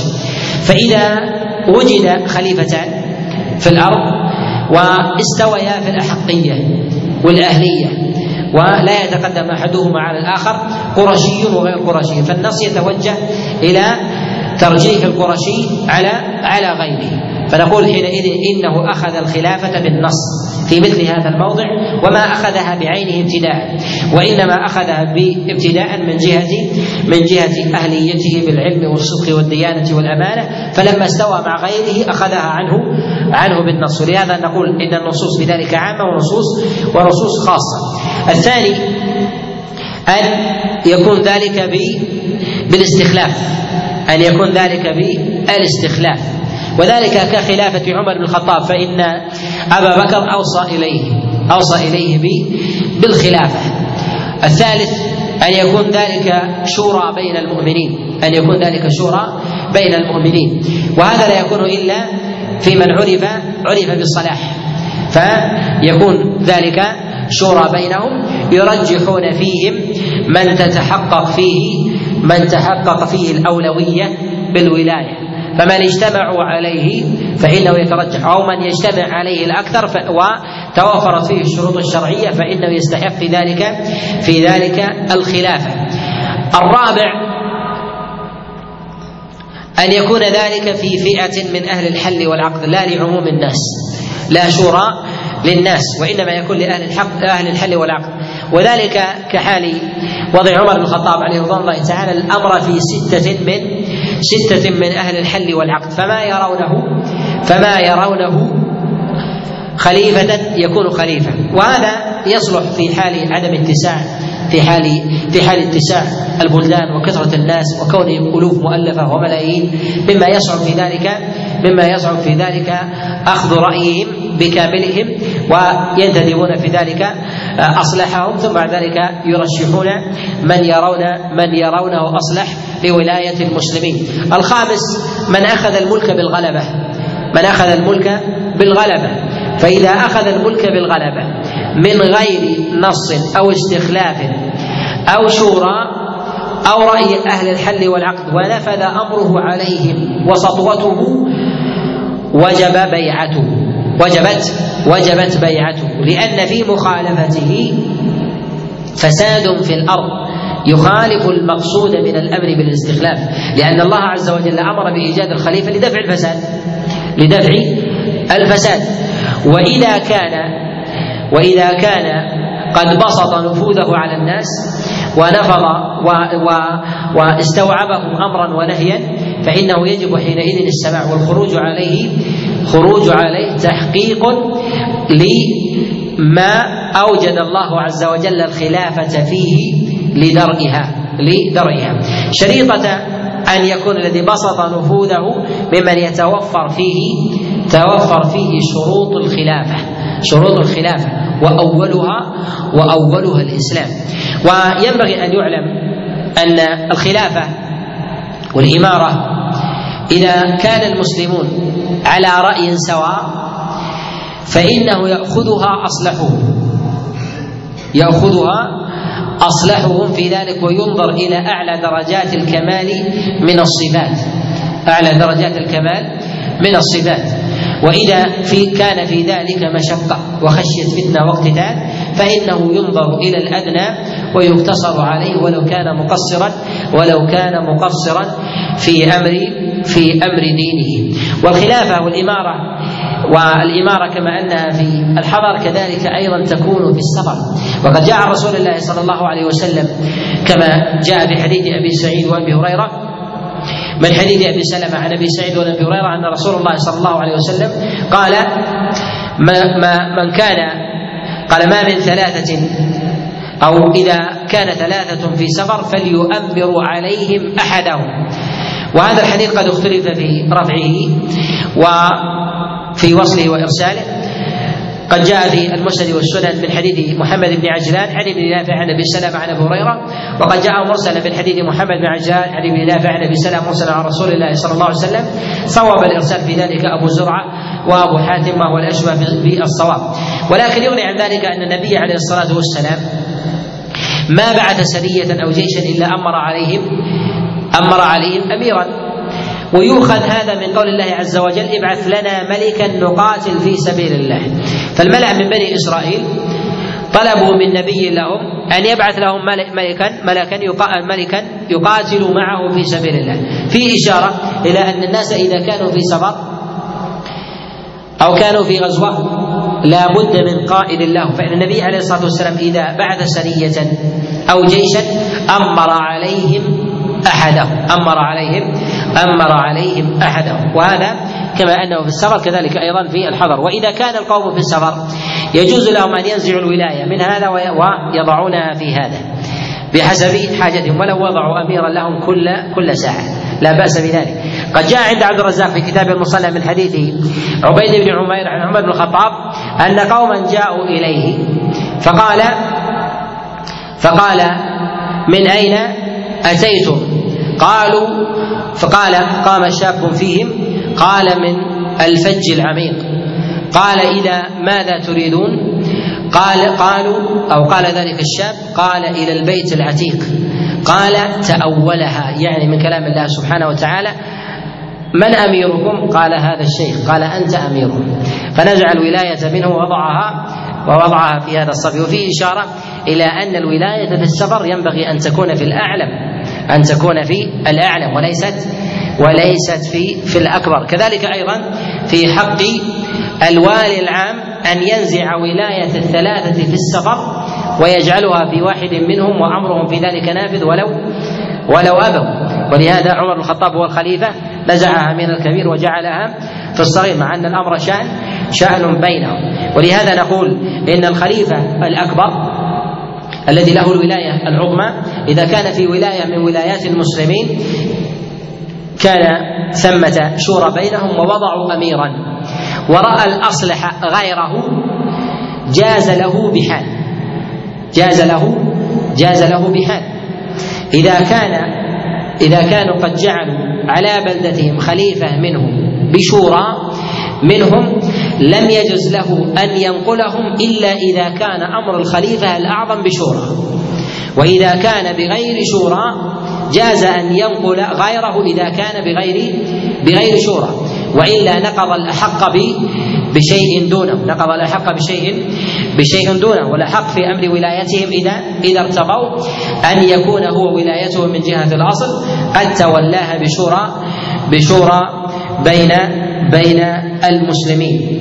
فإذا وجد خليفتان في الأرض واستويا في الأحقية والأهلية ولا يتقدم أحدهما على الآخر قرشي وغير قرشي فالنص يتوجه إلى ترجيح القرشي على على غيره. فنقول حينئذ إنه أخذ الخلافة بالنص في مثل هذا الموضع وما أخذها بعينه ابتداء وإنما اخذها ابتداء من جهه من جهة أهليته بالعلم والصدق والديانة والأمانة فلما استوى مع غيره أخذها عنه عنه بالنص. ولهذا نقول إن النصوص بذلك عامة ونصوص ونصوص خاصة. الثاني أن يكون ذلك بالاستخلاف أن يكون ذلك بالاستخلاف وذلك كخلافة عمر بن الخطاب فإن أبا بكر أوصى إليه أوصى إليه بالخلافة. الثالث أن يكون ذلك شورى بين المؤمنين أن يكون ذلك شورى بين المؤمنين. وهذا لا يكون إلا في من عرف عرف بالصلاح. فيكون ذلك شورى بينهم يرجحون فيهم من تتحقق فيه من تحقق فيه الأولوية بالولاية. فمن اجتمعوا عليه فإنه يترجح أو من يجتمع عليه الأكثر وتوفرت فيه الشروط الشرعية فإنه يستحق في ذلك في ذلك الخلافة. الرابع أن يكون ذلك في فئة من أهل الحل والعقد لا لعموم الناس لا شورى للناس وإنما يكون لأهل الحق أهل الحل والعقد. وذلك كحال وضع عمر بن الخطاب عليه رضوان الله تعالى الأمر في ستة من ستة من أهل الحل والعقد. فما يرونه فما يرونه خليفة يكون خليفة. وهذا يصلح في حال عدم اتساع في حال في حال اتساع البلدان وكثرة الناس وكون ألوف مؤلفة وملايين. مما يصعب في ذلك مما يصعب في ذلك أخذ رأيهم بكاملهم وينتدبون في ذلك أصلحهم ثم بعد ذلك يرشحون من يرون من يرونه أصلح لولاية المسلمين. الخامس من أخذ الملك بالغلبة. من أخذ الملك بالغلبة. فإذا أخذ الملك بالغلبة من غير نص أو استخلاف أو شورى أو رأي أهل الحل والعقد ونفذ أمره عليهم وسطوته وجب بيعته. وجبت وجبت بيعته لأن في مخالفته فساد في الأرض. يخالف المقصود من الأمر بالاستخلاف لأن الله عز وجل أمر بإيجاد الخليفة لدفع الفساد لدفع الفساد. وإذا كان وإذا كان قد بسط نفوذه على الناس ونفض و واستوعبهم أمرا ونهيا فإنه يجب حينئذ السماع والخروج عليه خروج عليه تحقيق لما أوجد الله عز وجل الخلافة فيه لدرئها لدرئها. شريطة أن يكون الذي بسط نفوذه ممن يتوفر فيه توفر فيه شروط الخلافة شروط الخلافة وأولها وأولها الإسلام. وينبغي أن يعلم أن الخلافة والإمارة. إذا كان المسلمون على رأي سواء فإنه يأخذها أصلحهم. يأخذها أصلحهم في ذلك وينظر إلى أعلى درجات الكمال من الصفات. أعلى درجات الكمال من الصفات. وإذا في كان في ذلك مشقة وخشية فتنة واقتتال فإنه ينظر إلى الأدنى ويقتصر عليه ولو كان مقصرا ولو كان مقصرا في أمر في أمر دينه. والخلافة والإمارة والإمارة كما أنها في الحضر كذلك أيضا تكون في السفر وقد جاء رسول الله صلى الله عليه وسلم كما جاء في حديث أبي سعيد وأبي هريرة من حديث أبي سلمة عن أبي سعيد وعن ابي هريرة أن رسول الله صلى الله عليه وسلم قال ما, ما من كان قال ما من ثلاثة أو إذا كان ثلاثة في سفر فليؤمروا عليهم أحدهم. وهذا الحديث قد اختلف في رفعه وفي وصله وإرساله. قد جاء في المسند والسنن من حديث محمد بن عجلان عن ابن نافع عن أبي سلمة عن أبي هريرة وقد جاء مرسلا من حديث محمد بن عجلان عن ابن نافع عن أبي سلمة مرسلا عن رسول الله صلى الله عليه وسلم. صوب الإرسال في ذلك أبو زرعة وأبو حاتم وهو الأشبه بالصواب. ولكن يغني عن ذلك أن النبي عليه الصلاة والسلام ما بعث سرية أو جيشا إلا أمر عليهم أمر عليهم أميرا. ويؤخذ هذا من قول الله عز وجل ابعث لنا ملكا نقاتل في سبيل الله. فالملأ من بني إسرائيل طلبوا من نبي لهم أن يبعث لهم ملكا ملكا ملكا يقاتل معه في سبيل الله. في إشارة إلى أن الناس إذا كانوا في سفر أو كانوا في غزوة لا بد من قائد له. فإن النبي عليه الصلاة والسلام إذا بعث سرية أو جيشا أمر عليهم أحدهم. أمر عليهم أمر عليهم أحدهم. وهذا كما أنه في السفر كذلك أيضا في الحضر. وإذا كان القوم في السفر يجوز لهم أن ينزعوا الولاية من هذا ويضعونها في هذا بحسب حاجتهم. ولو وضعوا أميرا لهم كل كل ساعة. لا بأس بذلك. قد جاء عند عبد الرزاق في كتاب المصنف من حديث عبيد بن عمير عن عمر بن الخطاب أن قوما جاءوا إليه. فقال فقال من أين أتيتم؟ قالوا فقال قام شاب فيهم قال من الفج العميق. قال إذا ماذا تريدون؟ قال قالوا أو قال ذلك الشاب قال إلى البيت العتيق. قال تأولها يعني من كلام الله سبحانه وتعالى من أميركم؟ قال هذا الشيخ. قال أنت أميرهم فنزع الولاية منه ووضعها ووضعها في هذا الصف. وفيه إشارة إلى أن الولاية في السفر ينبغي أن تكون في الأعلم أن تكون في الأعلم وليست وليست في في الأكبر. كذلك أيضا في حق الوالي العام أن ينزع ولاية الثلاثة في السفر ويجعلها في واحد منهم وأمرهم في ذلك نافذ ولو ولو أبوا. ولهذا عمر بن الخطاب هو الخليفة نزعها من الكبير وجعلها في الصغير مع أن الأمر شأن شأن بينهم. ولهذا نقول إن الخليفة الأكبر الذي له الولاية العظمى إذا كان في ولاية من ولايات المسلمين كان ثمة شورى بينهم ووضعوا أميرا. ورأى الأصلح غيره جاز له بحال. جاز له جاز له بحال. إذا كان إذا كانوا قد جعلوا على بلدتهم خليفة منهم بشورى منهم لم يجز له أن ينقلهم إلا إذا كان أمر الخليفة الأعظم بشورى. وإذا كان بغير شورى جاز أن ينقل غيره إذا كان بغير بغير شورى. وإلا نقض الاحق بشيء دونه. نقض الاحق بشيء بشيء دونه والاحق في أمر ولايتهم إذا إذا ارتضوا أن يكون هو ولايته من جهة الأصل. قد تولاها بشورى بشورى بين بين المسلمين.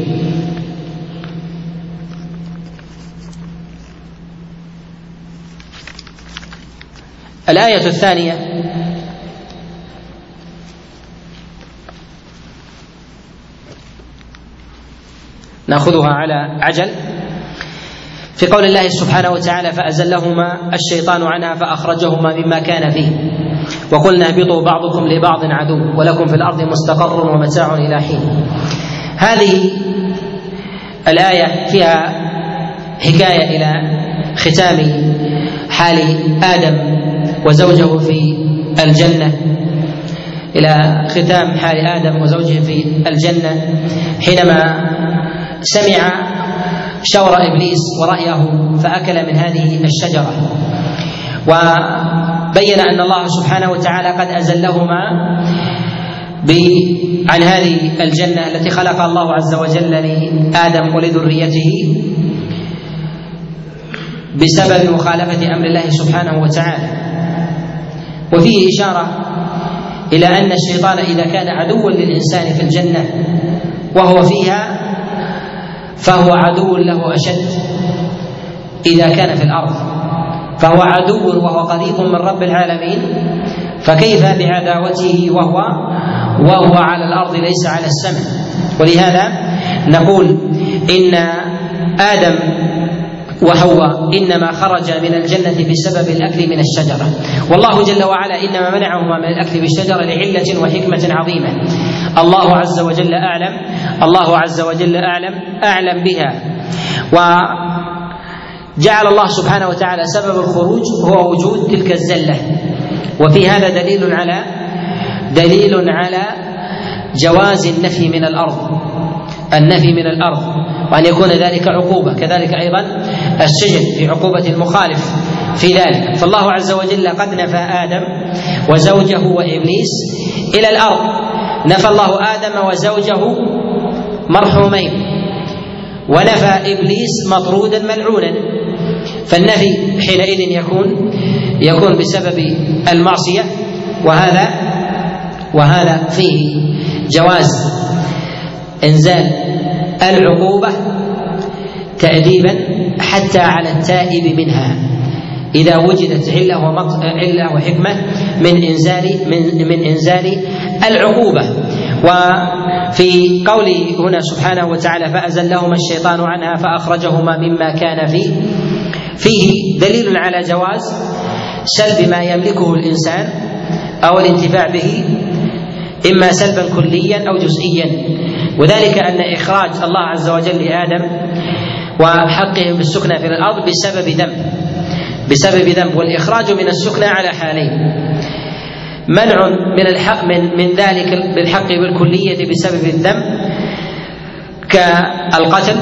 الآية الثانية. نأخذها على عجل في قول الله سبحانه وتعالى فأزلهما الشيطان عنها فأخرجهما مما كان فيه. وقلنا اهبطوا بعضكم لبعض عدو ولكم في الأرض مستقر ومتاع إلى حين. هذه الآية فيها حكاية إلى ختام حال آدم وزوجه في الجنة. إلى ختام حال آدم وزوجه في الجنة حينما سمع شور إبليس ورأيه فأكل من هذه الشجرة. وبين أن الله سبحانه وتعالى قد أزلهما عن هذه الجنة التي خلق الله عز وجل لآدم ولذريته بسبب مخالفة أمر الله سبحانه وتعالى. وفيه إشارة إلى أن الشيطان إذا كان عدوا للإنسان في الجنة وهو فيها فهو عدو له أشد إذا كان في الأرض. فهو عدو وهو قريب من رب العالمين. فكيف بعداوته وهو؟ وهو على الأرض ليس على السماء. ولهذا نقول إن آدم وحواء إنما خرج من الجنة بسبب الأكل من الشجرة. والله جل وعلا إنما منعهما من الأكل بالشجرة لعلة وحكمة عظيمة. الله عز وجل أعلم الله عز وجل أعلم أعلم بها. وجعل الله سبحانه وتعالى سبب الخروج هو وجود تلك الزلة. وفي هذا دليل على دليل على جواز النفي من الأرض. النفي من الأرض. وأن يكون ذلك عقوبة. كذلك أيضا السجن في عقوبة المخالف في ذلك. فالله عز وجل قد نفى آدم وزوجه وإبليس إلى الأرض. نفى الله آدم وزوجه مرحومين. ونفى إبليس مطرودا ملعونا. فالنفي حينئذ يكون يكون بسبب المعصية. وهذا وهذا فيه جواز. إنزال العقوبة تاديبا حتى على التائب منها. إذا وجدت علة ومط... علة وحكمة من انزال من من إنزال العقوبة. وفي قوله هنا سبحانه وتعالى فازلهما الشيطان عنها فأخرجهما مما كان فيه فيه دليل على جواز سلب ما يملكه الإنسان أو الانتفاع به إما سلبا كليا أو جزئيا. وذلك أن إخراج الله عز وجل لآدم وحقهم بالسكنى في الأرض بسبب ذنب بسبب ذنب والإخراج من السكنى على حالين. منع من الحق من من ذلك بالحق بالكليه بسبب الذنب كالقتل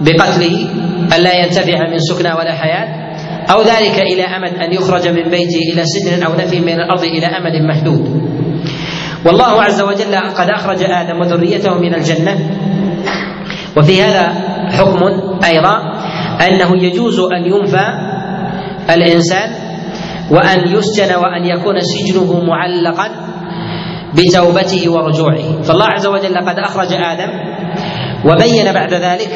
بقتله ألا ينتفع من سكنى ولا حياة أو ذلك إلى أمد أن يخرج من بيته إلى سجن أو نفي من الأرض إلى أمد محدود. والله عز وجل قد أخرج آدم وذريته من الجنة. وفي هذا حكم أيضا أنه يجوز أن ينفى الإنسان وأن يسجن وأن يكون سجنه معلقا بتوبته ورجوعه. فالله عز وجل قد أخرج آدم وبين بعد ذلك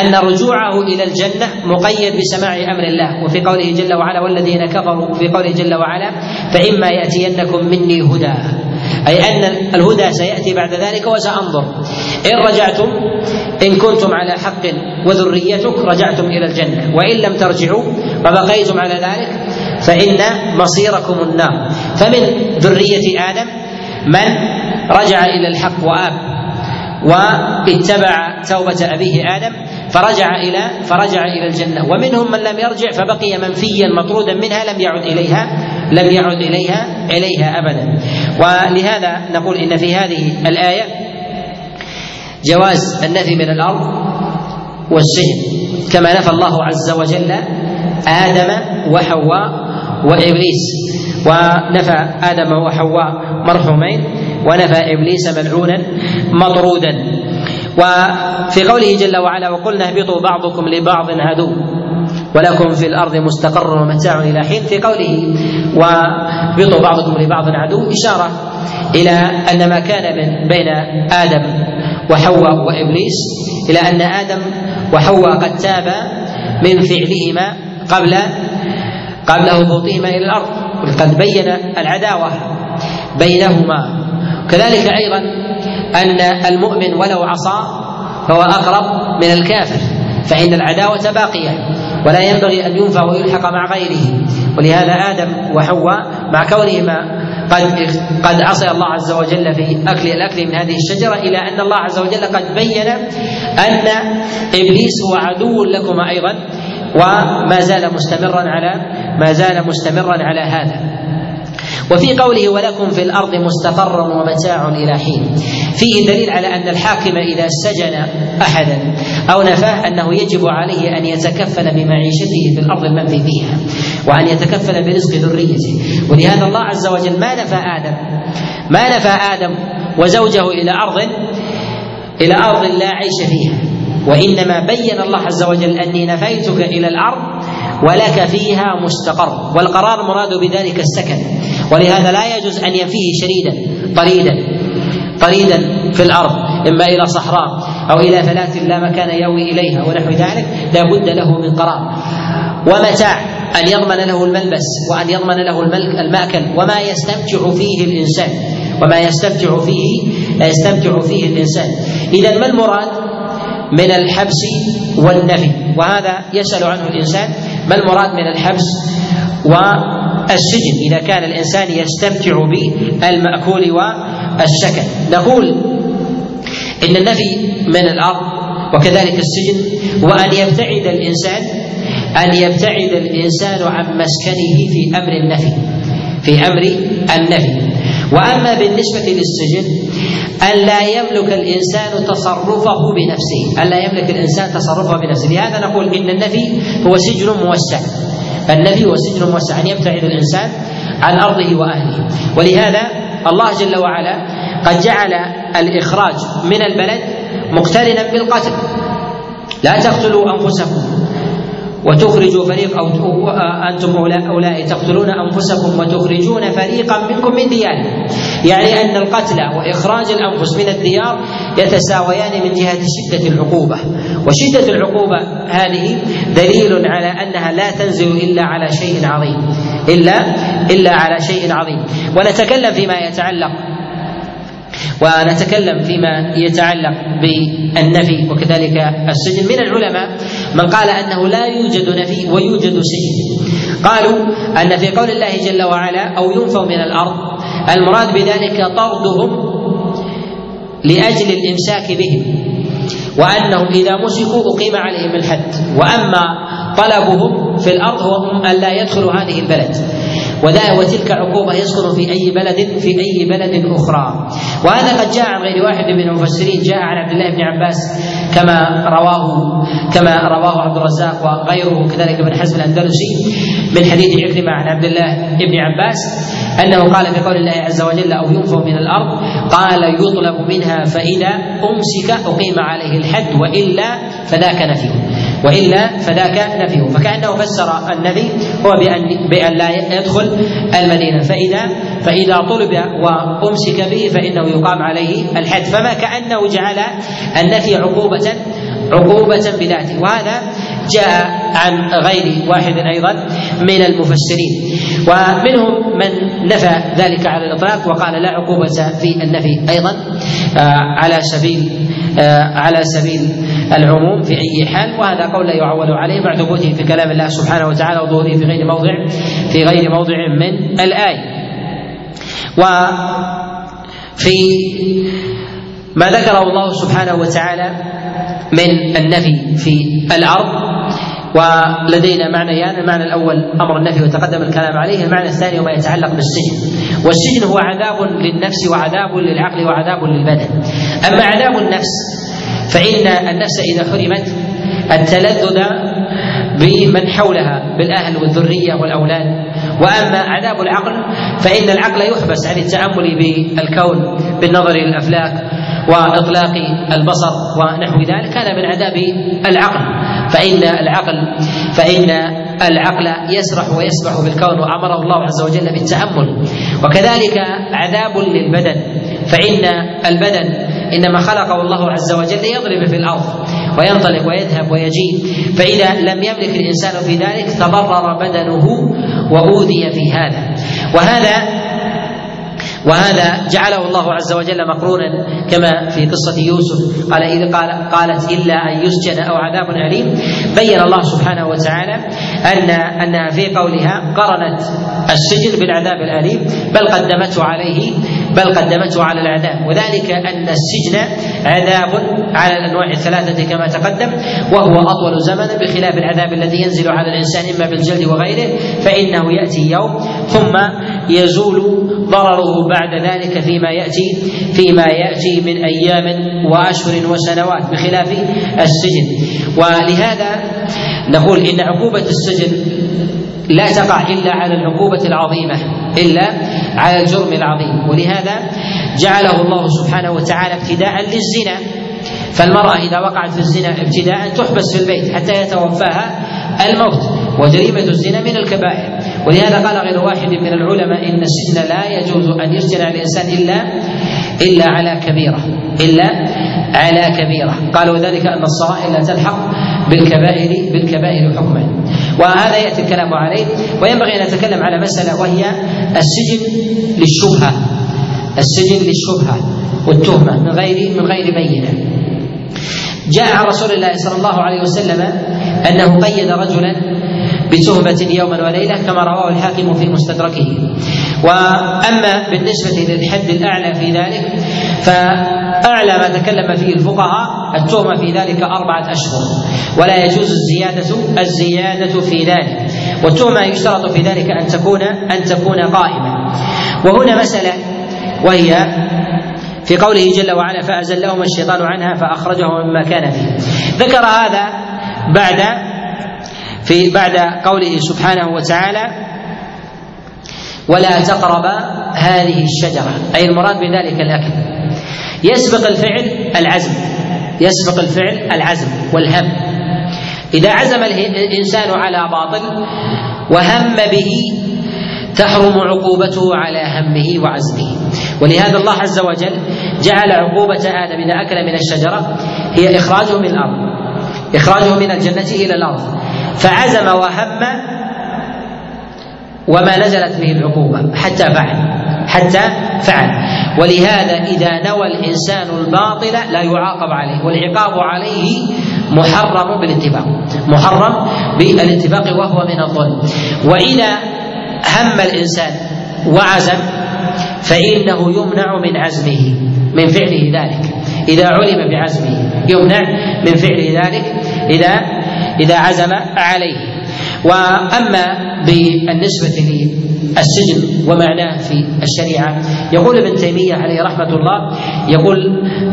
أن رجوعه إلى الجنة مقيد بسماع أمر الله. وفي قوله جل وعلا والذين كفروا في قوله جل وعلا فإما يأتينكم مني هدى. أي أن الهدى سيأتي بعد ذلك وسأنظر. إن رجعتم إن كنتم على حق وذريتك رجعتم إلى الجنة. وإن لم ترجعوا وبقيتم على ذلك فإن مصيركم النار. فمن ذرية آدم من رجع إلى الحق وآب واتبع توبة أبيه آدم فرجع إلى فرجع إلى الجنة. ومنهم من لم يرجع فبقي منفيا مطرودا منها لم يعد إليها لم يعد إليها إليها أبدا. ولهذا نقول إن في هذه الآية جواز النفي من الأرض والسجن كما نفى الله عز وجل آدم وحواء وإبليس. ونفى آدم وحواء مرحومين ونفى إبليس ملعونا مطرودا. وفي قوله جل وعلا وقلنا اهبطوا بعضكم لبعض عدو ولكم في الأرض مستقر ومتاع إلى حين في قوله. واهبطوا بعضكم لبعض عدو إشارة إلى أن ما كان من بين آدم وحواء وإبليس إلى أن آدم وحواء قد تابا من فعلهما قبل قبل هبوطهما إلى الأرض. وقد بين العداوة بينهما. كذلك أيضا أن المؤمن ولو عصى فهو أقرب من الكافر فإن العداوة باقية. ولا ينبغي أن ينفى ويلحق مع غيره. ولهذا آدم وحواء مع كونهما قد قد عصي الله عز وجل في أكل الأكل من هذه الشجرة إلى أن الله عز وجل قد بين أن إبليس هو عدو لكما أيضا وما زال مستمرا على ما زال مستمرا على هذا. وفي قوله ولكم في الأرض مستقر ومتاع إلى حين. فيه دليل على أن الحاكم إذا سجن أحدا أو نفاه أنه يجب عليه أن يتكفل بمعيشته في الأرض المنفي فيها وأن يتكفل برزق ذريته. ولهذا الله عز وجل ما نفى آدم ما نفى آدم وزوجه إلى أرض إلى أرض لا عيش فيها. وإنما بين الله عز وجل أني نفيتك إلى الأرض ولك فيها مستقر والقرار مراد بذلك السكن. ولهذا لا يجوز أن ينفيه شريدا طريدا طريدا في الأرض إما إلى صحراء أو إلى فلاة لا مكان يأوي إليها ونحو ذلك لا بد له من قرار. ومتاع أن يضمن له الملبس وأن يضمن له المأكل وما يستمتع فيه الإنسان. وما يستمتع فيه يستمتع فيه الإنسان. اذا ما المراد؟ من الحبس والنفي. وهذا يسأل عنه الإنسان ما المراد من الحبس والسجن إذا كان الإنسان يستمتع بالمأكول والسكن؟ نقول إن النفي من الأرض وكذلك السجن وأن يبتعد الإنسان أن يبتعد الإنسان عن مسكنه في أمر النفي في أمر النفي. وأما بالنسبة للسجن أن لا يملك الإنسان تصرفه بنفسه أن لا يملك الإنسان تصرفه بنفسه. لهذا نقول إن النفي هو سجن موسع. النفي هو سجن موسع أن يبتعد الإنسان عن أرضه وأهله. ولهذا الله جل وعلا قد جعل الإخراج من البلد مقترنا بالقتل. لا تقتلوا أنفسكم. وتخرجوا فريق أو أنتم أولئك تقتلون أنفسكم وتخرجون فريقا منكم من ديارهم. يعني أن القتل وإخراج الأنفس من الديار يتساويان من جهة شدة العقوبة. وشدة العقوبة هذه دليل على أنها لا تنزل إلا على شيء عظيم. إلا إلا على شيء عظيم. ونتكلم فيما يتعلق ونتكلم فيما يتعلق بالنفي وكذلك السجن. من العلماء من قال أنه لا يوجد نفي ويوجد سجن قالوا أن في قول الله جل وعلا أو ينفوا من الأرض المراد بذلك طردهم لأجل الإمساك بهم وأنهم إذا مسكوا أقيم عليهم الحد. وأما طلبهم في الأرض هو أن لا يدخلوا هذه البلد. وذا وتلك عقوبة يسكن في أي بلد في أي بلد أخرى. وهذا قد جاء عن غير واحد من المفسرين جاء عن عبد الله بن عباس كما رواه كما رواه عبد الرزاق وغيره كذلك ابن حزم الأندلسي من حديث عكرمة عن عبد الله بن عباس أنه قال في قول الله عز وجل أو ينفى من الأرض؟ قال يطلب منها فإذا أمسك أقيم عليه الحد وإلا فذاك نفيه وإلا فذاك نفيه. فكأنه فسر النفي هو بان بأن لا يدخل المدينة. فاذا فإذا طلب وأمسك به فإنه يقام عليه الحد. فما كأنه جعل النفي عقوبه عقوبة بذاته. وهذا جاء عن غير واحد أيضا من المفسرين. ومنهم من نفى ذلك على الإطلاق وقال لا عقوبة في النفي أيضا آه، على سبيل آه، على سبيل العموم في أي حال. وهذا قول لا يعول عليه مع ثبوته في كلام الله سبحانه وتعالى وظهوره في غير موضع في غير موضع من الآية وفي ما ذكره الله سبحانه وتعالى من النفي في الأرض. ولدينا معنيان المعنى الأول أمر النفي وتقدم الكلام عليه المعنى الثاني وما يتعلق بالسجن. والسجن هو عذاب للنفس وعذاب للعقل وعذاب للبدن. أما عذاب النفس فإن النفس إذا حرمت التلذذ بمن حولها بالأهل والذرية والأولاد. وأما عذاب العقل فإن العقل يحبس عن التأمل بالكون بالنظر إلى الأفلاك وإطلاق البصر ونحو ذلك هذا من عذاب العقل. فإن العقل فإن العقل يسرح ويسبح في الكون وأمره الله عز وجل بالتأمل. وكذلك عذاب للبدن فإن البدن إنما خلقه الله عز وجل يضرب في الأرض وينطلق ويذهب ويجيء. فإذا لم يملك الإنسان في ذلك تضرر بدنه وأوذي في هذا. وهذا وهذا جعله الله عز وجل مقرونا كما في قصة يوسف. قال إذ قال قالت إلا أن يسجن أو عذاب أليم. بين الله سبحانه وتعالى أن أنها في قولها قرنت السجن بالعذاب الأليم بل قدمته عليه بل قدمته على العذاب وذلك أن السجن عذاب على الأنواع الثلاثة كما تقدم وهو أطول زمنا بخلاف العذاب الذي ينزل على الإنسان إما بالجلد وغيره فإنه يأتي يوم ثم يزول ضرره بعد ذلك فيما يأتي فيما يأتي من أيام وأشهر وسنوات بخلاف السجن. ولهذا نقول إن عقوبة السجن لا تقع إلا على العقوبة العظيمة إلا على الجرم العظيم. ولهذا جعله الله سبحانه وتعالى ابتداء للزنا. فالمرأة إذا وقعت في الزنا ابتداء تحبس في البيت حتى يتوفاها الموت وجريمة الزنا من الكبائر. ولهذا قال غير واحد من العلماء إن السجن لا يجوز أن يسجن الإنسان إلا إلا على كبيرة إلا على كبيرة. قال وذلك أن الصغائر لا تلحق بالكبائر بالكبائر حكما. وهذا يأتي الكلام عليه وينبغي أن نتكلم على مسألة وهي السجن للشبهة السجن للشبهة والتهمة من غير من غير بينة. جاء عن رسول الله صلى الله عليه وسلم أنه قيد رجلا بتهمة يوما وليلة كما رواه الحاكم في مستدركه. وأما بالنسبة للحد الأعلى في ذلك فأعلى ما تكلم فيه الفقهاء التهمة في ذلك أربعة أشهر. ولا يجوز الزيادة الزيادة في ذلك. والتهمة يشترط في ذلك أن تكون أن تكون قائمة. وهنا مسألة وهي في قوله جل وعلا فأزلهما الشيطان عنها فأخرجهما مما كان فيه. ذكر هذا بعد في بعد قوله سبحانه وتعالى ولا تقرب هذه الشجرة. أي المراد بذلك الأكل. يسبق الفعل العزم يسبق الفعل العزم والهم. إذا عزم الإنسان على باطل وهم به تحرم عقوبته على همه وعزمه. ولهذا الله عز وجل جعل عقوبة آدم إذا أكل من الشجرة هي إخراجه من الأرض إخراجه من الجنة إلى الأرض. فعزم وهم وما نزلت به العقوبة حتى فعل. حتى فعل. ولهذا إذا نوى الإنسان الباطل لا يعاقب عليه والعقاب عليه محرم بالاتفاق محرم بالاتفاق وهو من الظلم. وإذا هم الإنسان وعزم فإنه يمنع من عزمه من فعله ذلك. إذا علم بعزمه يمنع من فعله ذلك إذا إذا عزم عليه. وأما بالنسبة للسجن ومعناه في الشريعة. يقول ابن تيمية عليه رحمة الله يقول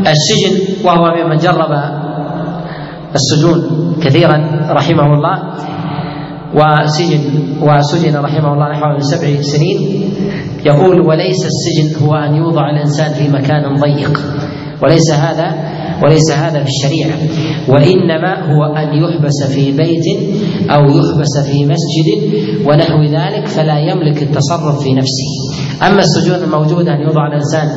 السجن وهو ممن جرب السجون كثيرا رحمه الله وسجن وسجن رحمه الله نحو من سبع سنين. يقول وليس السجن هو أن يوضع الإنسان في مكان ضيق. وليس هذا وليس هذا في الشريعة. وإنما هو أن يحبس في بيت أو يحبس في مسجد ونحو ذلك فلا يملك التصرف في نفسه. أما السجون الموجودة أن يوضع الإنسان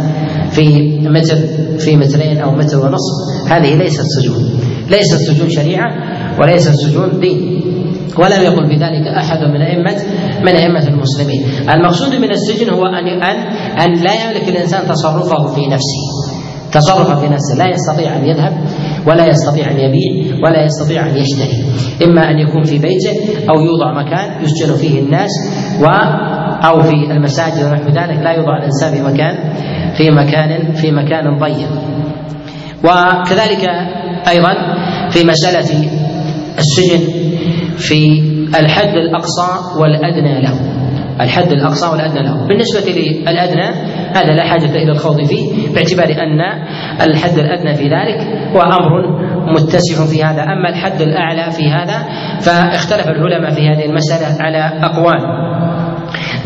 في متر في مترين أو متر ونصف هذه ليست سجون ليست سجون شريعة وليست سجون دين. ولم يقل بذلك أحد من أئمة من أئمة المسلمين. المقصود من السجن هو أن أن أن لا يملك الإنسان تصرفه في نفسه. تصرف في نفسه. لا يستطيع أن يذهب ولا يستطيع أن يبيع ولا يستطيع أن يشتري. إما أن يكون في بيته أو يوضع مكان يسجن فيه الناس و أو في المساجد ونحو ذلك. لا يوضع الإنسان في مكان في مكان في مكان ضيق. وكذلك أيضا في مسألة السجن في الحد الأقصى والأدنى له. الحد الأقصى والأدنى له. بالنسبة للأدنى هذا لا حاجة إلى الخوض فيه باعتبار أن الحد الأدنى في ذلك هو أمر متسع في هذا. أما الحد الأعلى في هذا فاختلف العلماء في هذه المسألة على أقوال.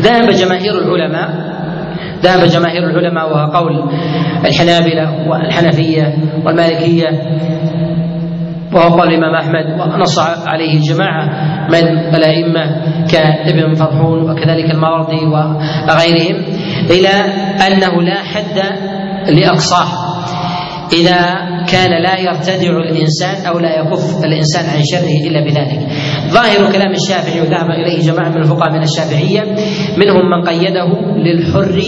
ذهب جماهير العلماء ذهب جماهير العلماء وهو قول الحنابلة والحنفية والمالكية وهو قول الإمام أحمد ونص عليه جماعة من الأئمة كابن فرحون وكذلك الماوردي وغيرهم إلى أنه لا حد لأقصاه. إذا كان لا يرتدع الإنسان أو لا يكف الإنسان عن شره إلا بذلك. ظاهر كلام الشافعي وذهب إليه جماعة من الفقهاء من الشافعية منهم من قيده للحر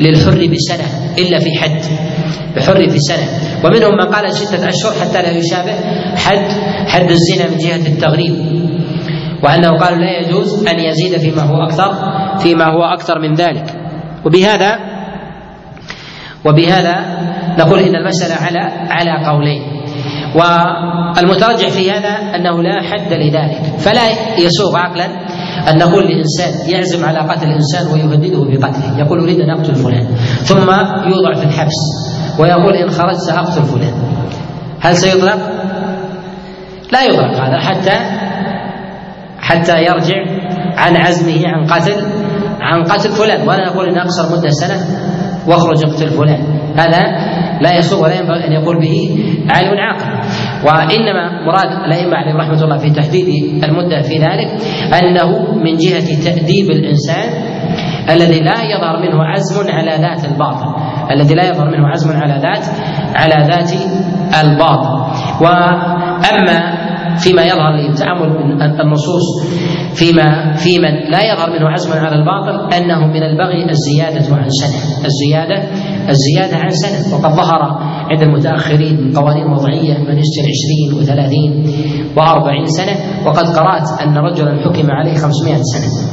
للحر بسنة. إلا في حد بحر في سنة ومنهم من قال ستة أشهر حتى لا يشابه حد حد الزنا من جهة التغريب. وأنه قالوا لا يجوز أن يزيد فيما هو أكثر فيما هو أكثر من ذلك. وبهذا وبهذا نقول إن المسألة على على قولين. والمترجح في هذا أنه لا حد لذلك. فلا يسوغ عقلا ان نقول لانسان يعزم على قتل الإنسان ويهدده بقتله. يقول أريد أن أقتل فلان. ثم يوضع في الحبس ويقول إن خرجت سأقتل فلان. هل سيطلق؟ لا يطلق هذا حتى حتى يرجع عن عزمه عن قتل عن قتل فلان. ولا نقول إن أقصر مدة سنة واخرج اقتل فلان. هذا لا يسوغ ولا ينبغي أن يقول به عالم عاقل. وإنما مراد الأئمة عليهم رحمة الله في تحديد المدة في ذلك أنه من جهة تأديب الإنسان الذي لا يظهر منه عزم على ذات الباطل الذي لا يظهر منه عزم على ذات على ذات الباطل وأما فيما يظهر للتعامل من النصوص فيما في من لا يظهر منه عزم على الباطل أنه من البغي الزيادة عن سنة. الزياده الزيادة عن سنة. وقد ظهر عند المتأخرين من قوانين وضعية من يسجن عشرين وثلاثين وأربعين سنة وقد قرأت أن رجلا حكم عليه خمسمائة سنة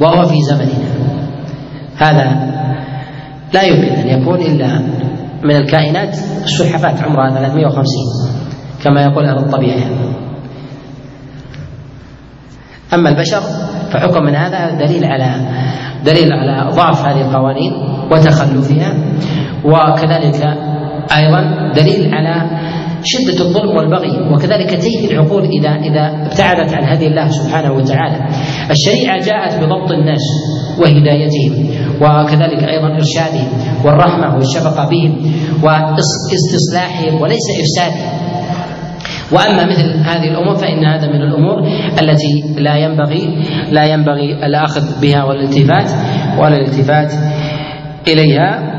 وهو في زمننا. هذا لا يمكن أن يكون إلا من الكائنات السلحفاة عمرها 350 كما يقول أهل الطبيعة أما البشر فحكم من هذا دليل على دليل على ضعف هذه القوانين وتخلفها وكذلك أيضا دليل على شدة الظلم والبغي وكذلك تيه العقول إذا إذا ابتعدت عن هدي الله سبحانه وتعالى. الشريعة جاءت بضبط الناس وهدايتهم وكذلك أيضا إرشادهم والرحمة والشفقة بهم واستصلاحهم وليس إفسادهم. وأما مثل هذه الأمور فإن هذا من الأمور التي لا ينبغي لا ينبغي الأخذ بها والالتفات ولا الالتفات إليها.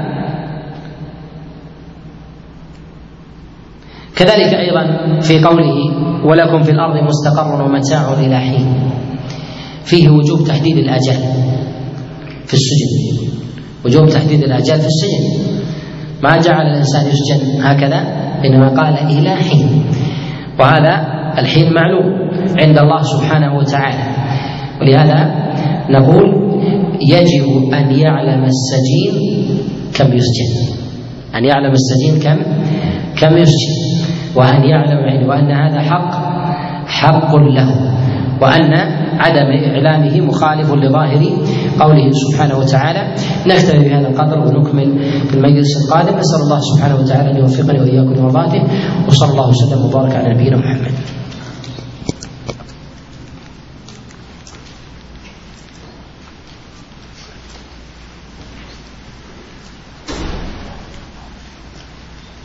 كذلك أيضا في قوله ولكم في الأرض مستقر ومتاع إلى حين. فيه وجوب تحديد الاجال في السجن. وجوب تحديد الاجال في السجن. ما جعل الإنسان يسجن هكذا؟ إنما قال إلى حين. وهذا الحين معلوم عند الله سبحانه وتعالى. ولهذا نقول يجب أن يعلم السجين كم يسجن. أن يعلم السجين كم؟ كم يسجن. وأن يعلم وأن هذا حق حق له. وأن عدم إعلامه مخالف لظاهر قوله سبحانه وتعالى نكتفي بهذا القدر ونكمل في المجلس القادم. نسأل الله سبحانه وتعالى أن يوفقني وإياكم لمرضاته وصلى الله وسلم وبارك على نبينا محمد.